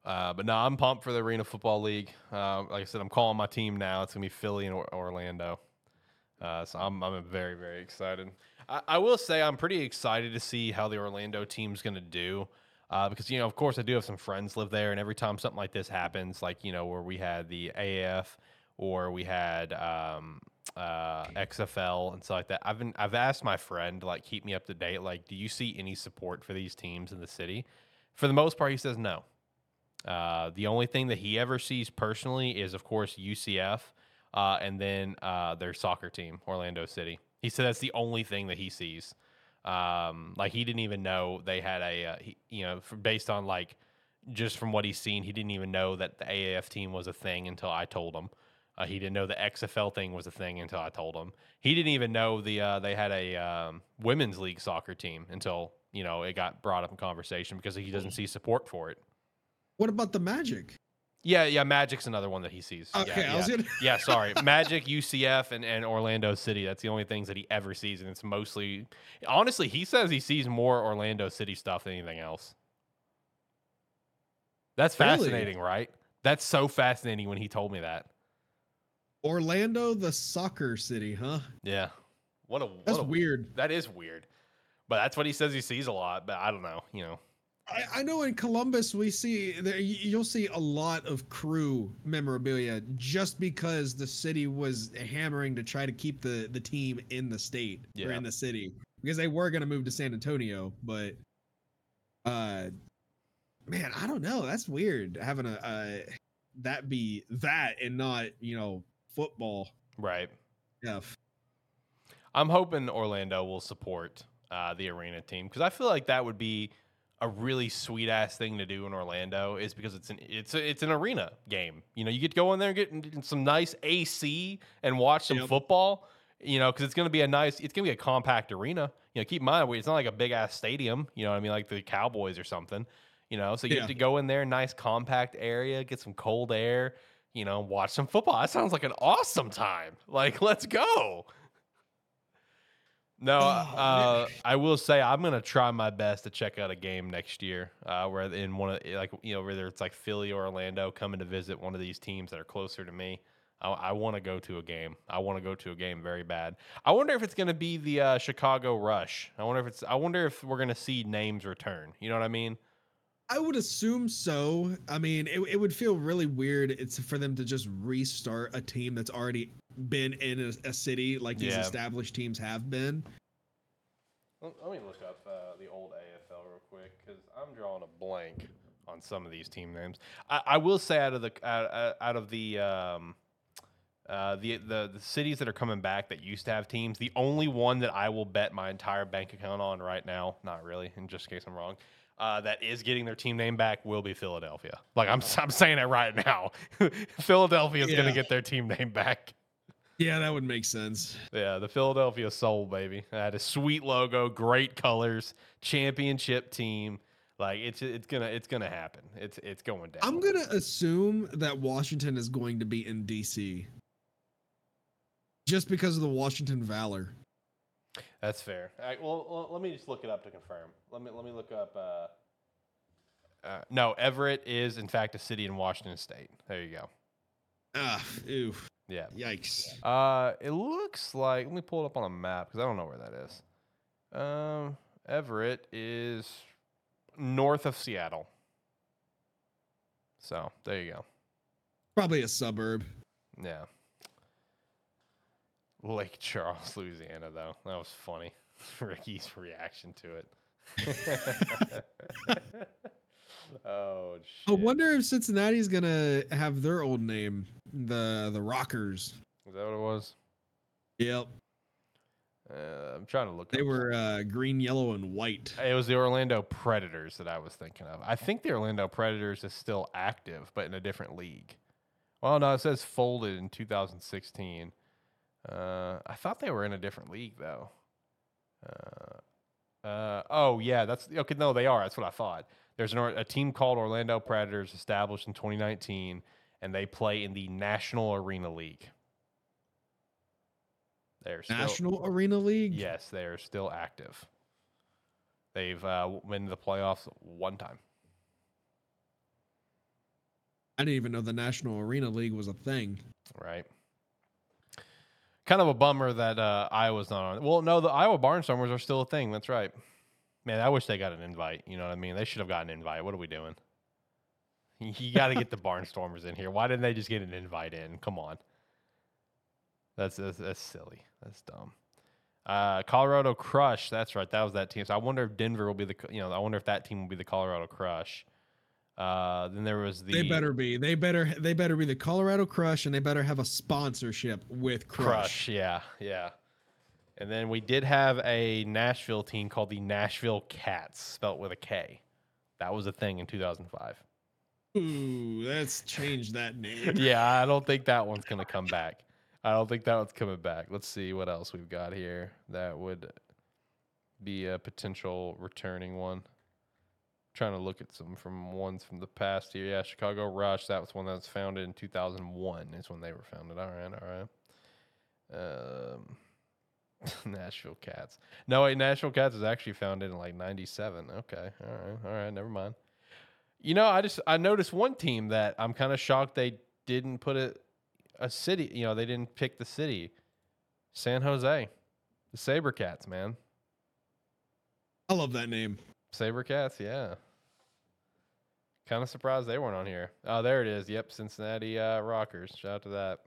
Uh, but no, I'm pumped for the Arena Football League. Uh, like I said, I'm calling my team now. It's gonna be Philly and or- Orlando. Uh, so I'm I'm very very excited. I, I will say I'm pretty excited to see how the Orlando team's gonna do. Uh, because you know, of course, I do have some friends live there, and every time something like this happens, like you know, where we had the AAF or we had um, uh, XFL and stuff like that. I've been I've asked my friend to like keep me up to date. Like, do you see any support for these teams in the city? For the most part, he says no. Uh, the only thing that he ever sees personally is, of course, UCF, uh, and then uh, their soccer team, Orlando City. He said that's the only thing that he sees. Um, like he didn't even know they had a, uh, he, you know, based on like just from what he's seen, he didn't even know that the AAF team was a thing until I told him. Uh, he didn't know the XFL thing was a thing until I told him. He didn't even know the uh, they had a um, women's league soccer team until you know it got brought up in conversation because he doesn't see support for it. What about the Magic? Yeah, yeah, Magic's another one that he sees. Okay, yeah, I was yeah. gonna. yeah, sorry. Magic, UCF, and, and Orlando City. That's the only things that he ever sees. And it's mostly, honestly, he says he sees more Orlando City stuff than anything else. That's Really? fascinating, right? That's so fascinating when he told me that. Orlando, the soccer city, huh? Yeah. What a, what That's a- weird. That is weird. But that's what he says he sees a lot. But I don't know, you know. I, I know in Columbus we see there you'll see a lot of crew memorabilia just because the city was hammering to try to keep the the team in the state or in the city because they were going to move to San Antonio, but uh man, I don't know. That's weird having a uh that be that and not, you know, football Right. Yeah. I'm hoping Orlando will support uh, the arena team because I feel like that would be a really sweet ass thing to do in Orlando. Is because it's an it's a, it's an arena game. You know, you get to go in there and get some nice AC and watch some Yep. football. You know, because it's going to be a nice, it's going to be a compact arena. You know, keep in mind it's not like a big ass stadium. You know what I mean, like the Cowboys or something. You know, so you Yeah. have to go in there, nice compact area, get some cold air. You know, watch some football. That sounds like an awesome time. Like, let's go. No, Oh, uh, I will say I'm gonna try my best to check out a game next year. Uh, where in one of like you know whether it's like Philly or Orlando coming to visit one of these teams that are closer to me. I, I want to go to a game. I want to go to a game very bad. I wonder if it's gonna be the uh, Chicago Rush. I wonder if it's. I wonder if we're gonna see names return. You know what I mean? I would assume so. I mean, it, it would feel really weird. It's for them to just restart a team that's already been in a, a city like these Yeah. established teams have been. Let, let me look up uh, the old AFL real quick because I'm drawing a blank on some of these team names. I, I will say out of the out, out- out of the um, uh, the, the the cities that are coming back that used to have teams, the only one that I will bet my entire bank account on right now, not really, in just case I'm wrong. Uh, that is getting their team name back will be Philadelphia. Like I'm, I'm saying it right now. Philadelphia is going to get their team name back. Yeah, that would make sense. Yeah, the Philadelphia Soul, baby. That had a sweet logo, great colors, championship team. Like it's it's gonna it's gonna happen. It's it's going down. I'm gonna assume that Washington is going to be in DC, just because of the Washington Valor. That's fair. All right, well, well, let me just look it up to confirm. Let me let me look up. Uh, uh, no, Everett is in fact a city in Washington State. There you go. Ah, ew, Yeah. yikes. Uh, it looks like. Let me pull it up on a map because I don't know where that is. Um, Everett is north of Seattle. So there you go. Probably a suburb. Yeah. Lake Charles, Louisiana, though. That was funny. Ricky's reaction to it. oh, shit. I wonder if Cincinnati's gonna have their old name, the the Rockers. Is that what it was? Yep, Uh, I'm trying to look. they were uh, green, yellow, and white. It was the Orlando Predators that I was thinking of. I think the Orlando Predators is still active, but in a different league. Well, no, it says folded in 2016. Uh, I thought they were in a different league though. Uh, uh, oh yeah, that's okay. No, they are. That's what I thought. There's an, a team called Orlando Predators established in 2019, and they play in the National Arena League. They're still, National Arena League. Yes, they are still active. They've uh, been to the playoffs one time. I didn't even know the National Arena League was a thing. Right. Kind of a bummer that uh, Iowa's not on. Well, no, the Iowa Barnstormers are still a thing. That's right. Man, I wish they got an invite. You know what I mean? They should have gotten an invite. What are we doing? You got to get the Barnstormers in here. Why didn't they just get an invite in? Come on. That's that's, that's silly. That's dumb. Uh, Colorado Crush. That's right. That was that team. So I wonder if Denver will be the. You know, I wonder if that team will be the Colorado Crush. Uh, then there was the. They better be. They better. They better be the Colorado Crush, and they better have a sponsorship with Crush. Crush. Yeah, yeah. And then we did have a Nashville team called the Nashville Kats, spelt with a K. That was a thing in 2005. Ooh, let's change that name. yeah, I don't think that one's gonna come back. I don't think that one's coming back. Let's see what else we've got here that would be a potential returning one. Trying to look at some from ones from the past here. Yeah, Chicago Rush. That was one that was founded in 2001. Is when they were founded. All right, all right. Um, Nashville Kats. No, wait, Nashville Kats is actually founded in like 97. Okay, all right, all right. Never mind. You know, I just I noticed one team that I'm kind of shocked they didn't put it a city. You know, they didn't pick the city. San Jose, the SaberCats, man. I love that name. SaberCats, yeah. Kind of surprised they weren't on here. Oh, there it is. Yep, Cincinnati uh, Rockers. Shout out to that.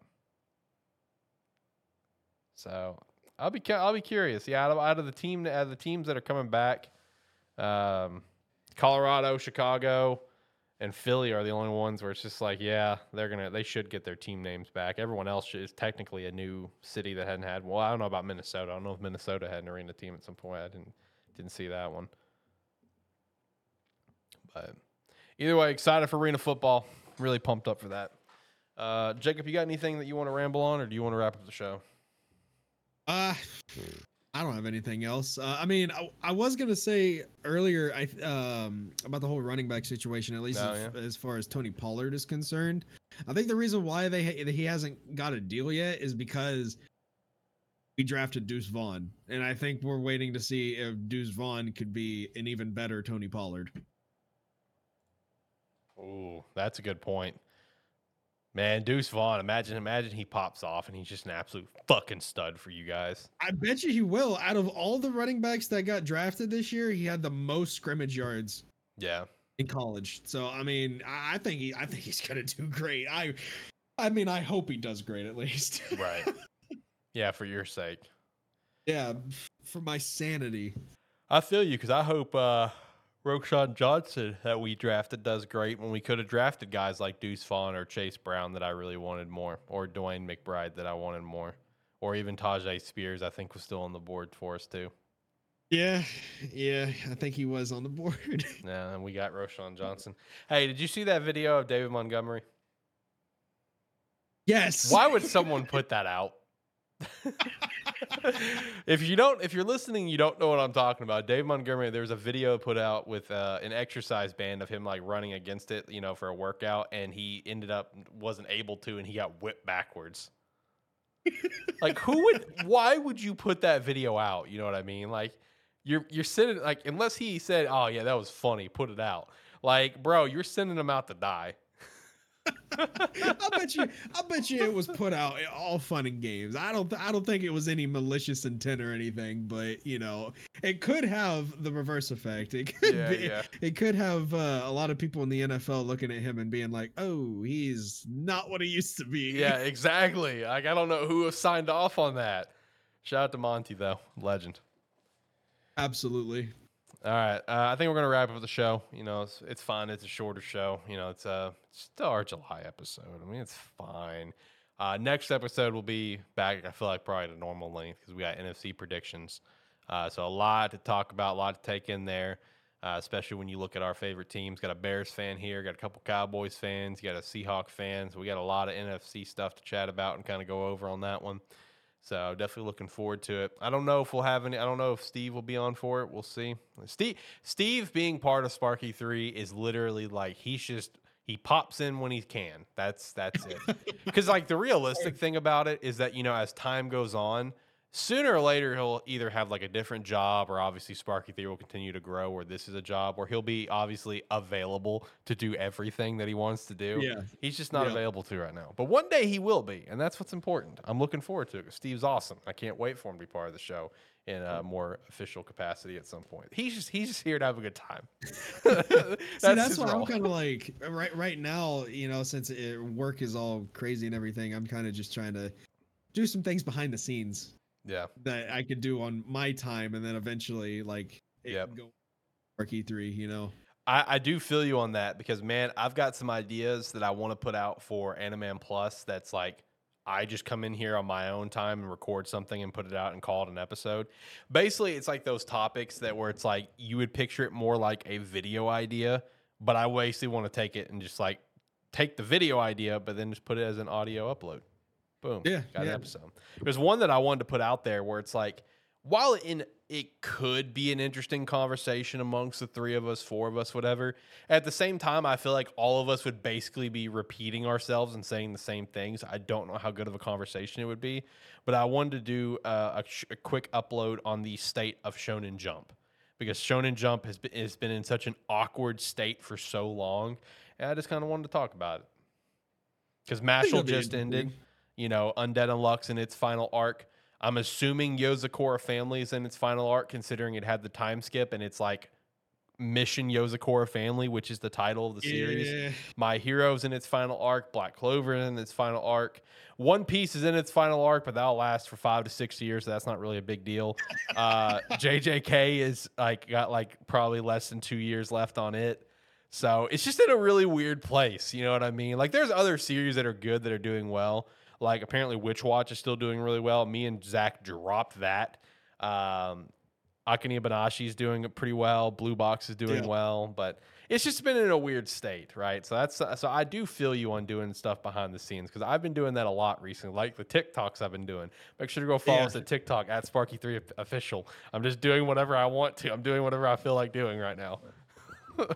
So I'll be I'll be curious. Yeah, out of, out of the team out of the teams that are coming back, um, Colorado, Chicago, and Philly are the only ones where it's just like, yeah, they're gonna they should get their team names back. Everyone else is technically a new city that hadn't had. Well, I don't know about Minnesota. I don't know if Minnesota had an arena team at some point. I didn't didn't see that one. But either way, excited for arena football. Really pumped up for that. Uh, Jacob, you got anything that you want to ramble on, or do you want to wrap up the show? Uh, I don't have anything else. Uh, I mean, I, I was gonna say earlier, I um about the whole running back situation, at least Oh, as, yeah. as far as Tony Pollard is concerned. I think the reason why they ha- he hasn't got a deal yet is because we drafted Deuce Vaughn, and I think we're waiting to see if Deuce Vaughn could be an even better Tony Pollard. Ooh, that's a good point. Man, Deuce Vaughn, imagine imagine he pops off and he's just an absolute fucking stud for you guys. I bet you he will. Out of all the running backs that got drafted this year, he had the most scrimmage yards Yeah. in college. So I mean, I I think he, I think he's gonna do great. I, I mean, I hope he does great at least. Right. yeah, for your sake. yeah, for my sanity. I feel you because I hope uh Roschon Johnson that we drafted does great when we could have drafted guys like Deuce Vaughn or Chase Brown that I really wanted more, or DeWayne McBride that I wanted more, or even Tyjae Spears I think was still on the board for us too. Yeah, yeah, I think he was on the board. Yeah, and we got Roschon Johnson. Hey, did you see that video of David Montgomery? yes. Why would someone put that out? if you don't, if you're listening, you don't know what I'm talking about. Dave Montgomery, there was a video put out with uh, an exercise band of him like running against it, you know, for a workout, and he ended up wasn't able to, and he got whipped backwards. like, who would? Why would you put that video out? You know what I mean? Like, you're you're sending like unless he said, "Oh yeah, that was funny," put it out. Like, bro, you're sending him out to die. I bet you, I bet you it was put out all fun and games. I don't, I don't think it was any malicious intent or anything. But you know, it could have the reverse effect. It could Yeah, be, yeah. it could have uh, a lot of people in the NFL looking at him and being like, "Oh, he's not what he used to be." Yeah, exactly. Like I don't know who signed off on that. Shout out to Monty though, legend. absolutely. All right, uh, I think we're gonna wrap up the show. You know, it's, it's fine. It's a shorter show. You know, it's uh, it's still our July episode. I mean, it's fine. Uh, next episode will be back. I feel like probably the normal length because we got NFC predictions. Uh, so a lot to talk about, a lot to take in there. Uh, especially when you look at our favorite teams. Got a Bears fan here, got a couple Cowboys fans, got a Seahawk fan. So we got a lot of NFC stuff to chat about and kind of go over on that one. So definitely looking forward to it. I don't know if we'll have any. I don't know if Steve will be on for it. We'll see. Steve, Steve being part of SparkE3 is literally like he's just he pops in when he can. That's that's it. Because like the realistic thing about it is that you know as time goes on, sooner or later he'll either have like a different job or obviously SparkE3 will continue to grow, or this is a job where he'll be obviously available to do everything that he wants to do. Yeah. He's just not Yeah. available to right now. But one day he will be, and that's what's important. I'm looking forward to it. Steve's awesome. I can't wait for him to be part of the show in a mm. more official capacity at some point. He's just he's just here to have a good time. that's See, that's why I'm kind of like right right now. You know, since it, work is all crazy and everything, I'm kind of just trying to do some things behind the scenes yeah. that I could do on my time, and then eventually, like, it Yep. go SparkE3. You know, I, I do feel you on that because man, I've got some ideas that I want to put out for AniMan Plus. That's like I just come in here on my own time and record something and put it out and call it an episode. Basically, it's like those topics that where it's like you would picture it more like a video idea, but I basically want to take it and just like take the video idea, but then just put it as an audio upload. Boom. Yeah, Got an episode. There's one that I wanted to put out there where it's like, while in it could be an interesting conversation amongst the three of us, four of us, whatever. At the same time, I feel like all of us would basically be repeating ourselves and saying the same things. I don't know how good of a conversation it would be, but I wanted to do uh, a, sh- a quick upload on the state of Shonen Jump because Shonen Jump has been, has been in such an awkward state for so long, and I just kind of wanted to talk about it because Mashle just ended. You know, Undead Unluck in its final arc. I'm assuming Yozakura Family is in its final arc, considering it had the time skip and it's like Mission Yozakura Family, which is the title of the series. Yeah. My Hero's in its final arc. Black Clover in its final arc. One Piece is in its final arc, but that'll last for five to six years. So that's not really a big deal. Uh, JJK is like got like probably less than two years left on it. So it's just in a really weird place. You know what I mean? Like there's other series that are good that are doing well. Like apparently Witch Watch is still doing really well. Me and Zach dropped that. Um, Akane Banashi is doing it pretty well. Blue Box is doing Yeah. well, but it's just been in a weird state, right? So that's so I do feel you on doing stuff behind the scenes because I've been doing that a lot recently, like the TikToks I've been doing. Make sure to go follow Yeah. us at TikTok at SparkE3 official. I'm just doing whatever I want to. I'm doing whatever I feel like doing right now.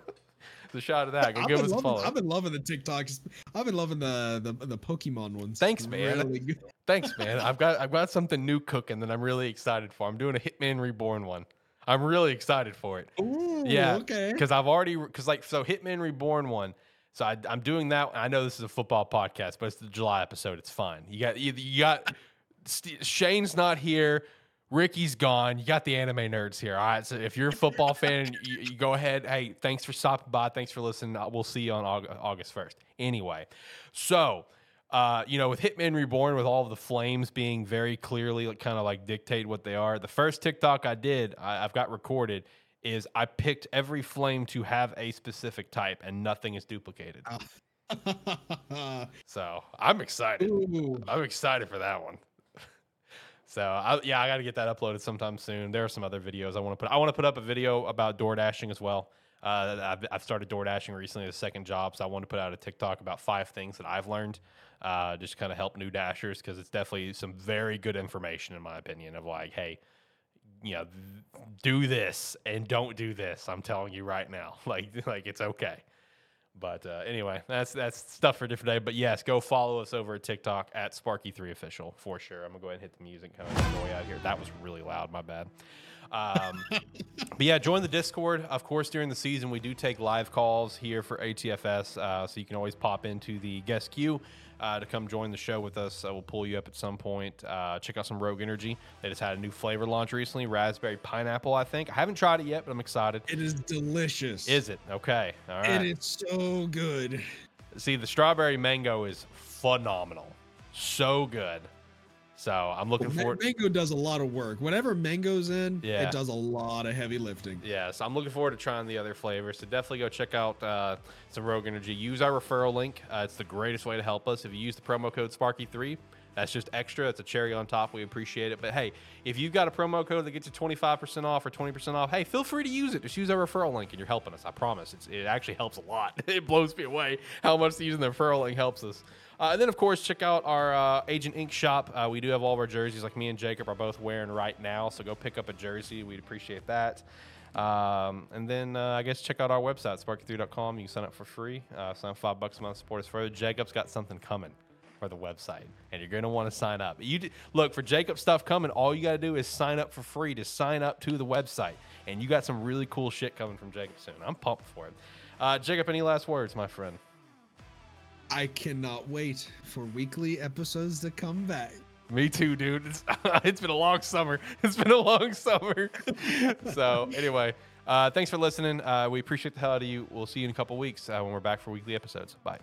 the shot of that. Go I've give been, us a loving, follow. I've been loving the TikToks. I've been loving the the, the Pokemon ones. Thanks, man. Really. Thanks, man. I've got I've got something new cooking that I'm really excited for. I'm doing a Hitman Reborn one. I'm really excited for it. Ooh, Yeah, Okay. Because I've already because like so Hitman Reborn one. So I, I'm doing that. I know this is a football podcast, but it's the July episode. It's fine. You got you, you got Shane's not here. Ricky's gone. You got the anime nerds here. All right. So if you're a football fan, you, you go ahead. Hey, thanks for stopping by. Thanks for listening. Uh, We'll see you on August 1st. Anyway, so uh, you know, with Hitman Reborn, with all of the flames being very clearly like, kind of like dictate what they are. The first TikTok I did, I, I've got recorded, is I picked every flame to have a specific type, and nothing is duplicated. So I'm excited. Ooh. I'm excited for that one. So I, yeah, I got to get that uploaded sometime soon. There are some other videos I want to put. I want to put up a video about door dashing as well. Uh, I've, I've started door dashing recently, the second job, so I want to put out a TikTok about five things that I've learned, uh, just kind of help new dashers because it's definitely some very good information in my opinion of like, hey, you know, do this and don't do this. I'm telling you right now, like, like it's okay. But uh, anyway, that's that's stuff for a different day. But yes, go follow us over at TikTok at SparkE3Official for sure. I'm gonna go ahead and hit the music kind of way out here. That was really loud. My bad. Um, but yeah, join the Discord. Of course, during the season, we do take live calls here for ATFS, uh, so you can always pop into the guest queue uh, to come join the show with us. Uh, we'll pull you up at some point. Uh, check out some Rogue Energy. They just had a new flavor launch recently, raspberry pineapple. I think I haven't tried it yet, but I'm excited. It is delicious. Is it okay? All right. It is so good. See, the strawberry mango is phenomenal, so good. So I'm looking Ma- forward. Mango does a lot of work. Whatever mango's in, Yeah. it does a lot of heavy lifting. Yeah, so I'm looking forward to trying the other flavors. So definitely go check out uh, some Rogue Energy. Use our referral link. Uh, it's the greatest way to help us. If you use the promo code SparkE3, that's just extra. It's a cherry on top. We appreciate it. But hey, if you've got a promo code that gets you 25% off or 20% off, hey, feel free to use it. Just use our referral link and you're helping us. I promise. It's, it actually helps a lot. it blows me away how much using the referral link helps us. Uh, and then, of course, check out our uh, Agent Ink shop. Uh, we do have all of our jerseys, like me and Jacob are both wearing right now. So go pick up a jersey. We'd appreciate that. Um, and then uh, I guess check out our website, sparke3.com. You can sign up for free. Uh, sign five bucks a month, support us further. Jacob's got something coming for the website, and you're going to want to sign up. You d- look for Jacob stuff coming. All you got to do is sign up for free to sign up to the website, and you got some really cool shit coming from Jacob soon. I'm pumped for it. Uh, Jacob, any last words, my friend? I cannot wait for weekly episodes to come back. Me too, dude. It's, it's been a long summer. It's been a long summer. so anyway, uh, thanks for listening. Uh, we appreciate the hell out of you. We'll see you in a couple weeks uh, when we're back for weekly episodes. Bye.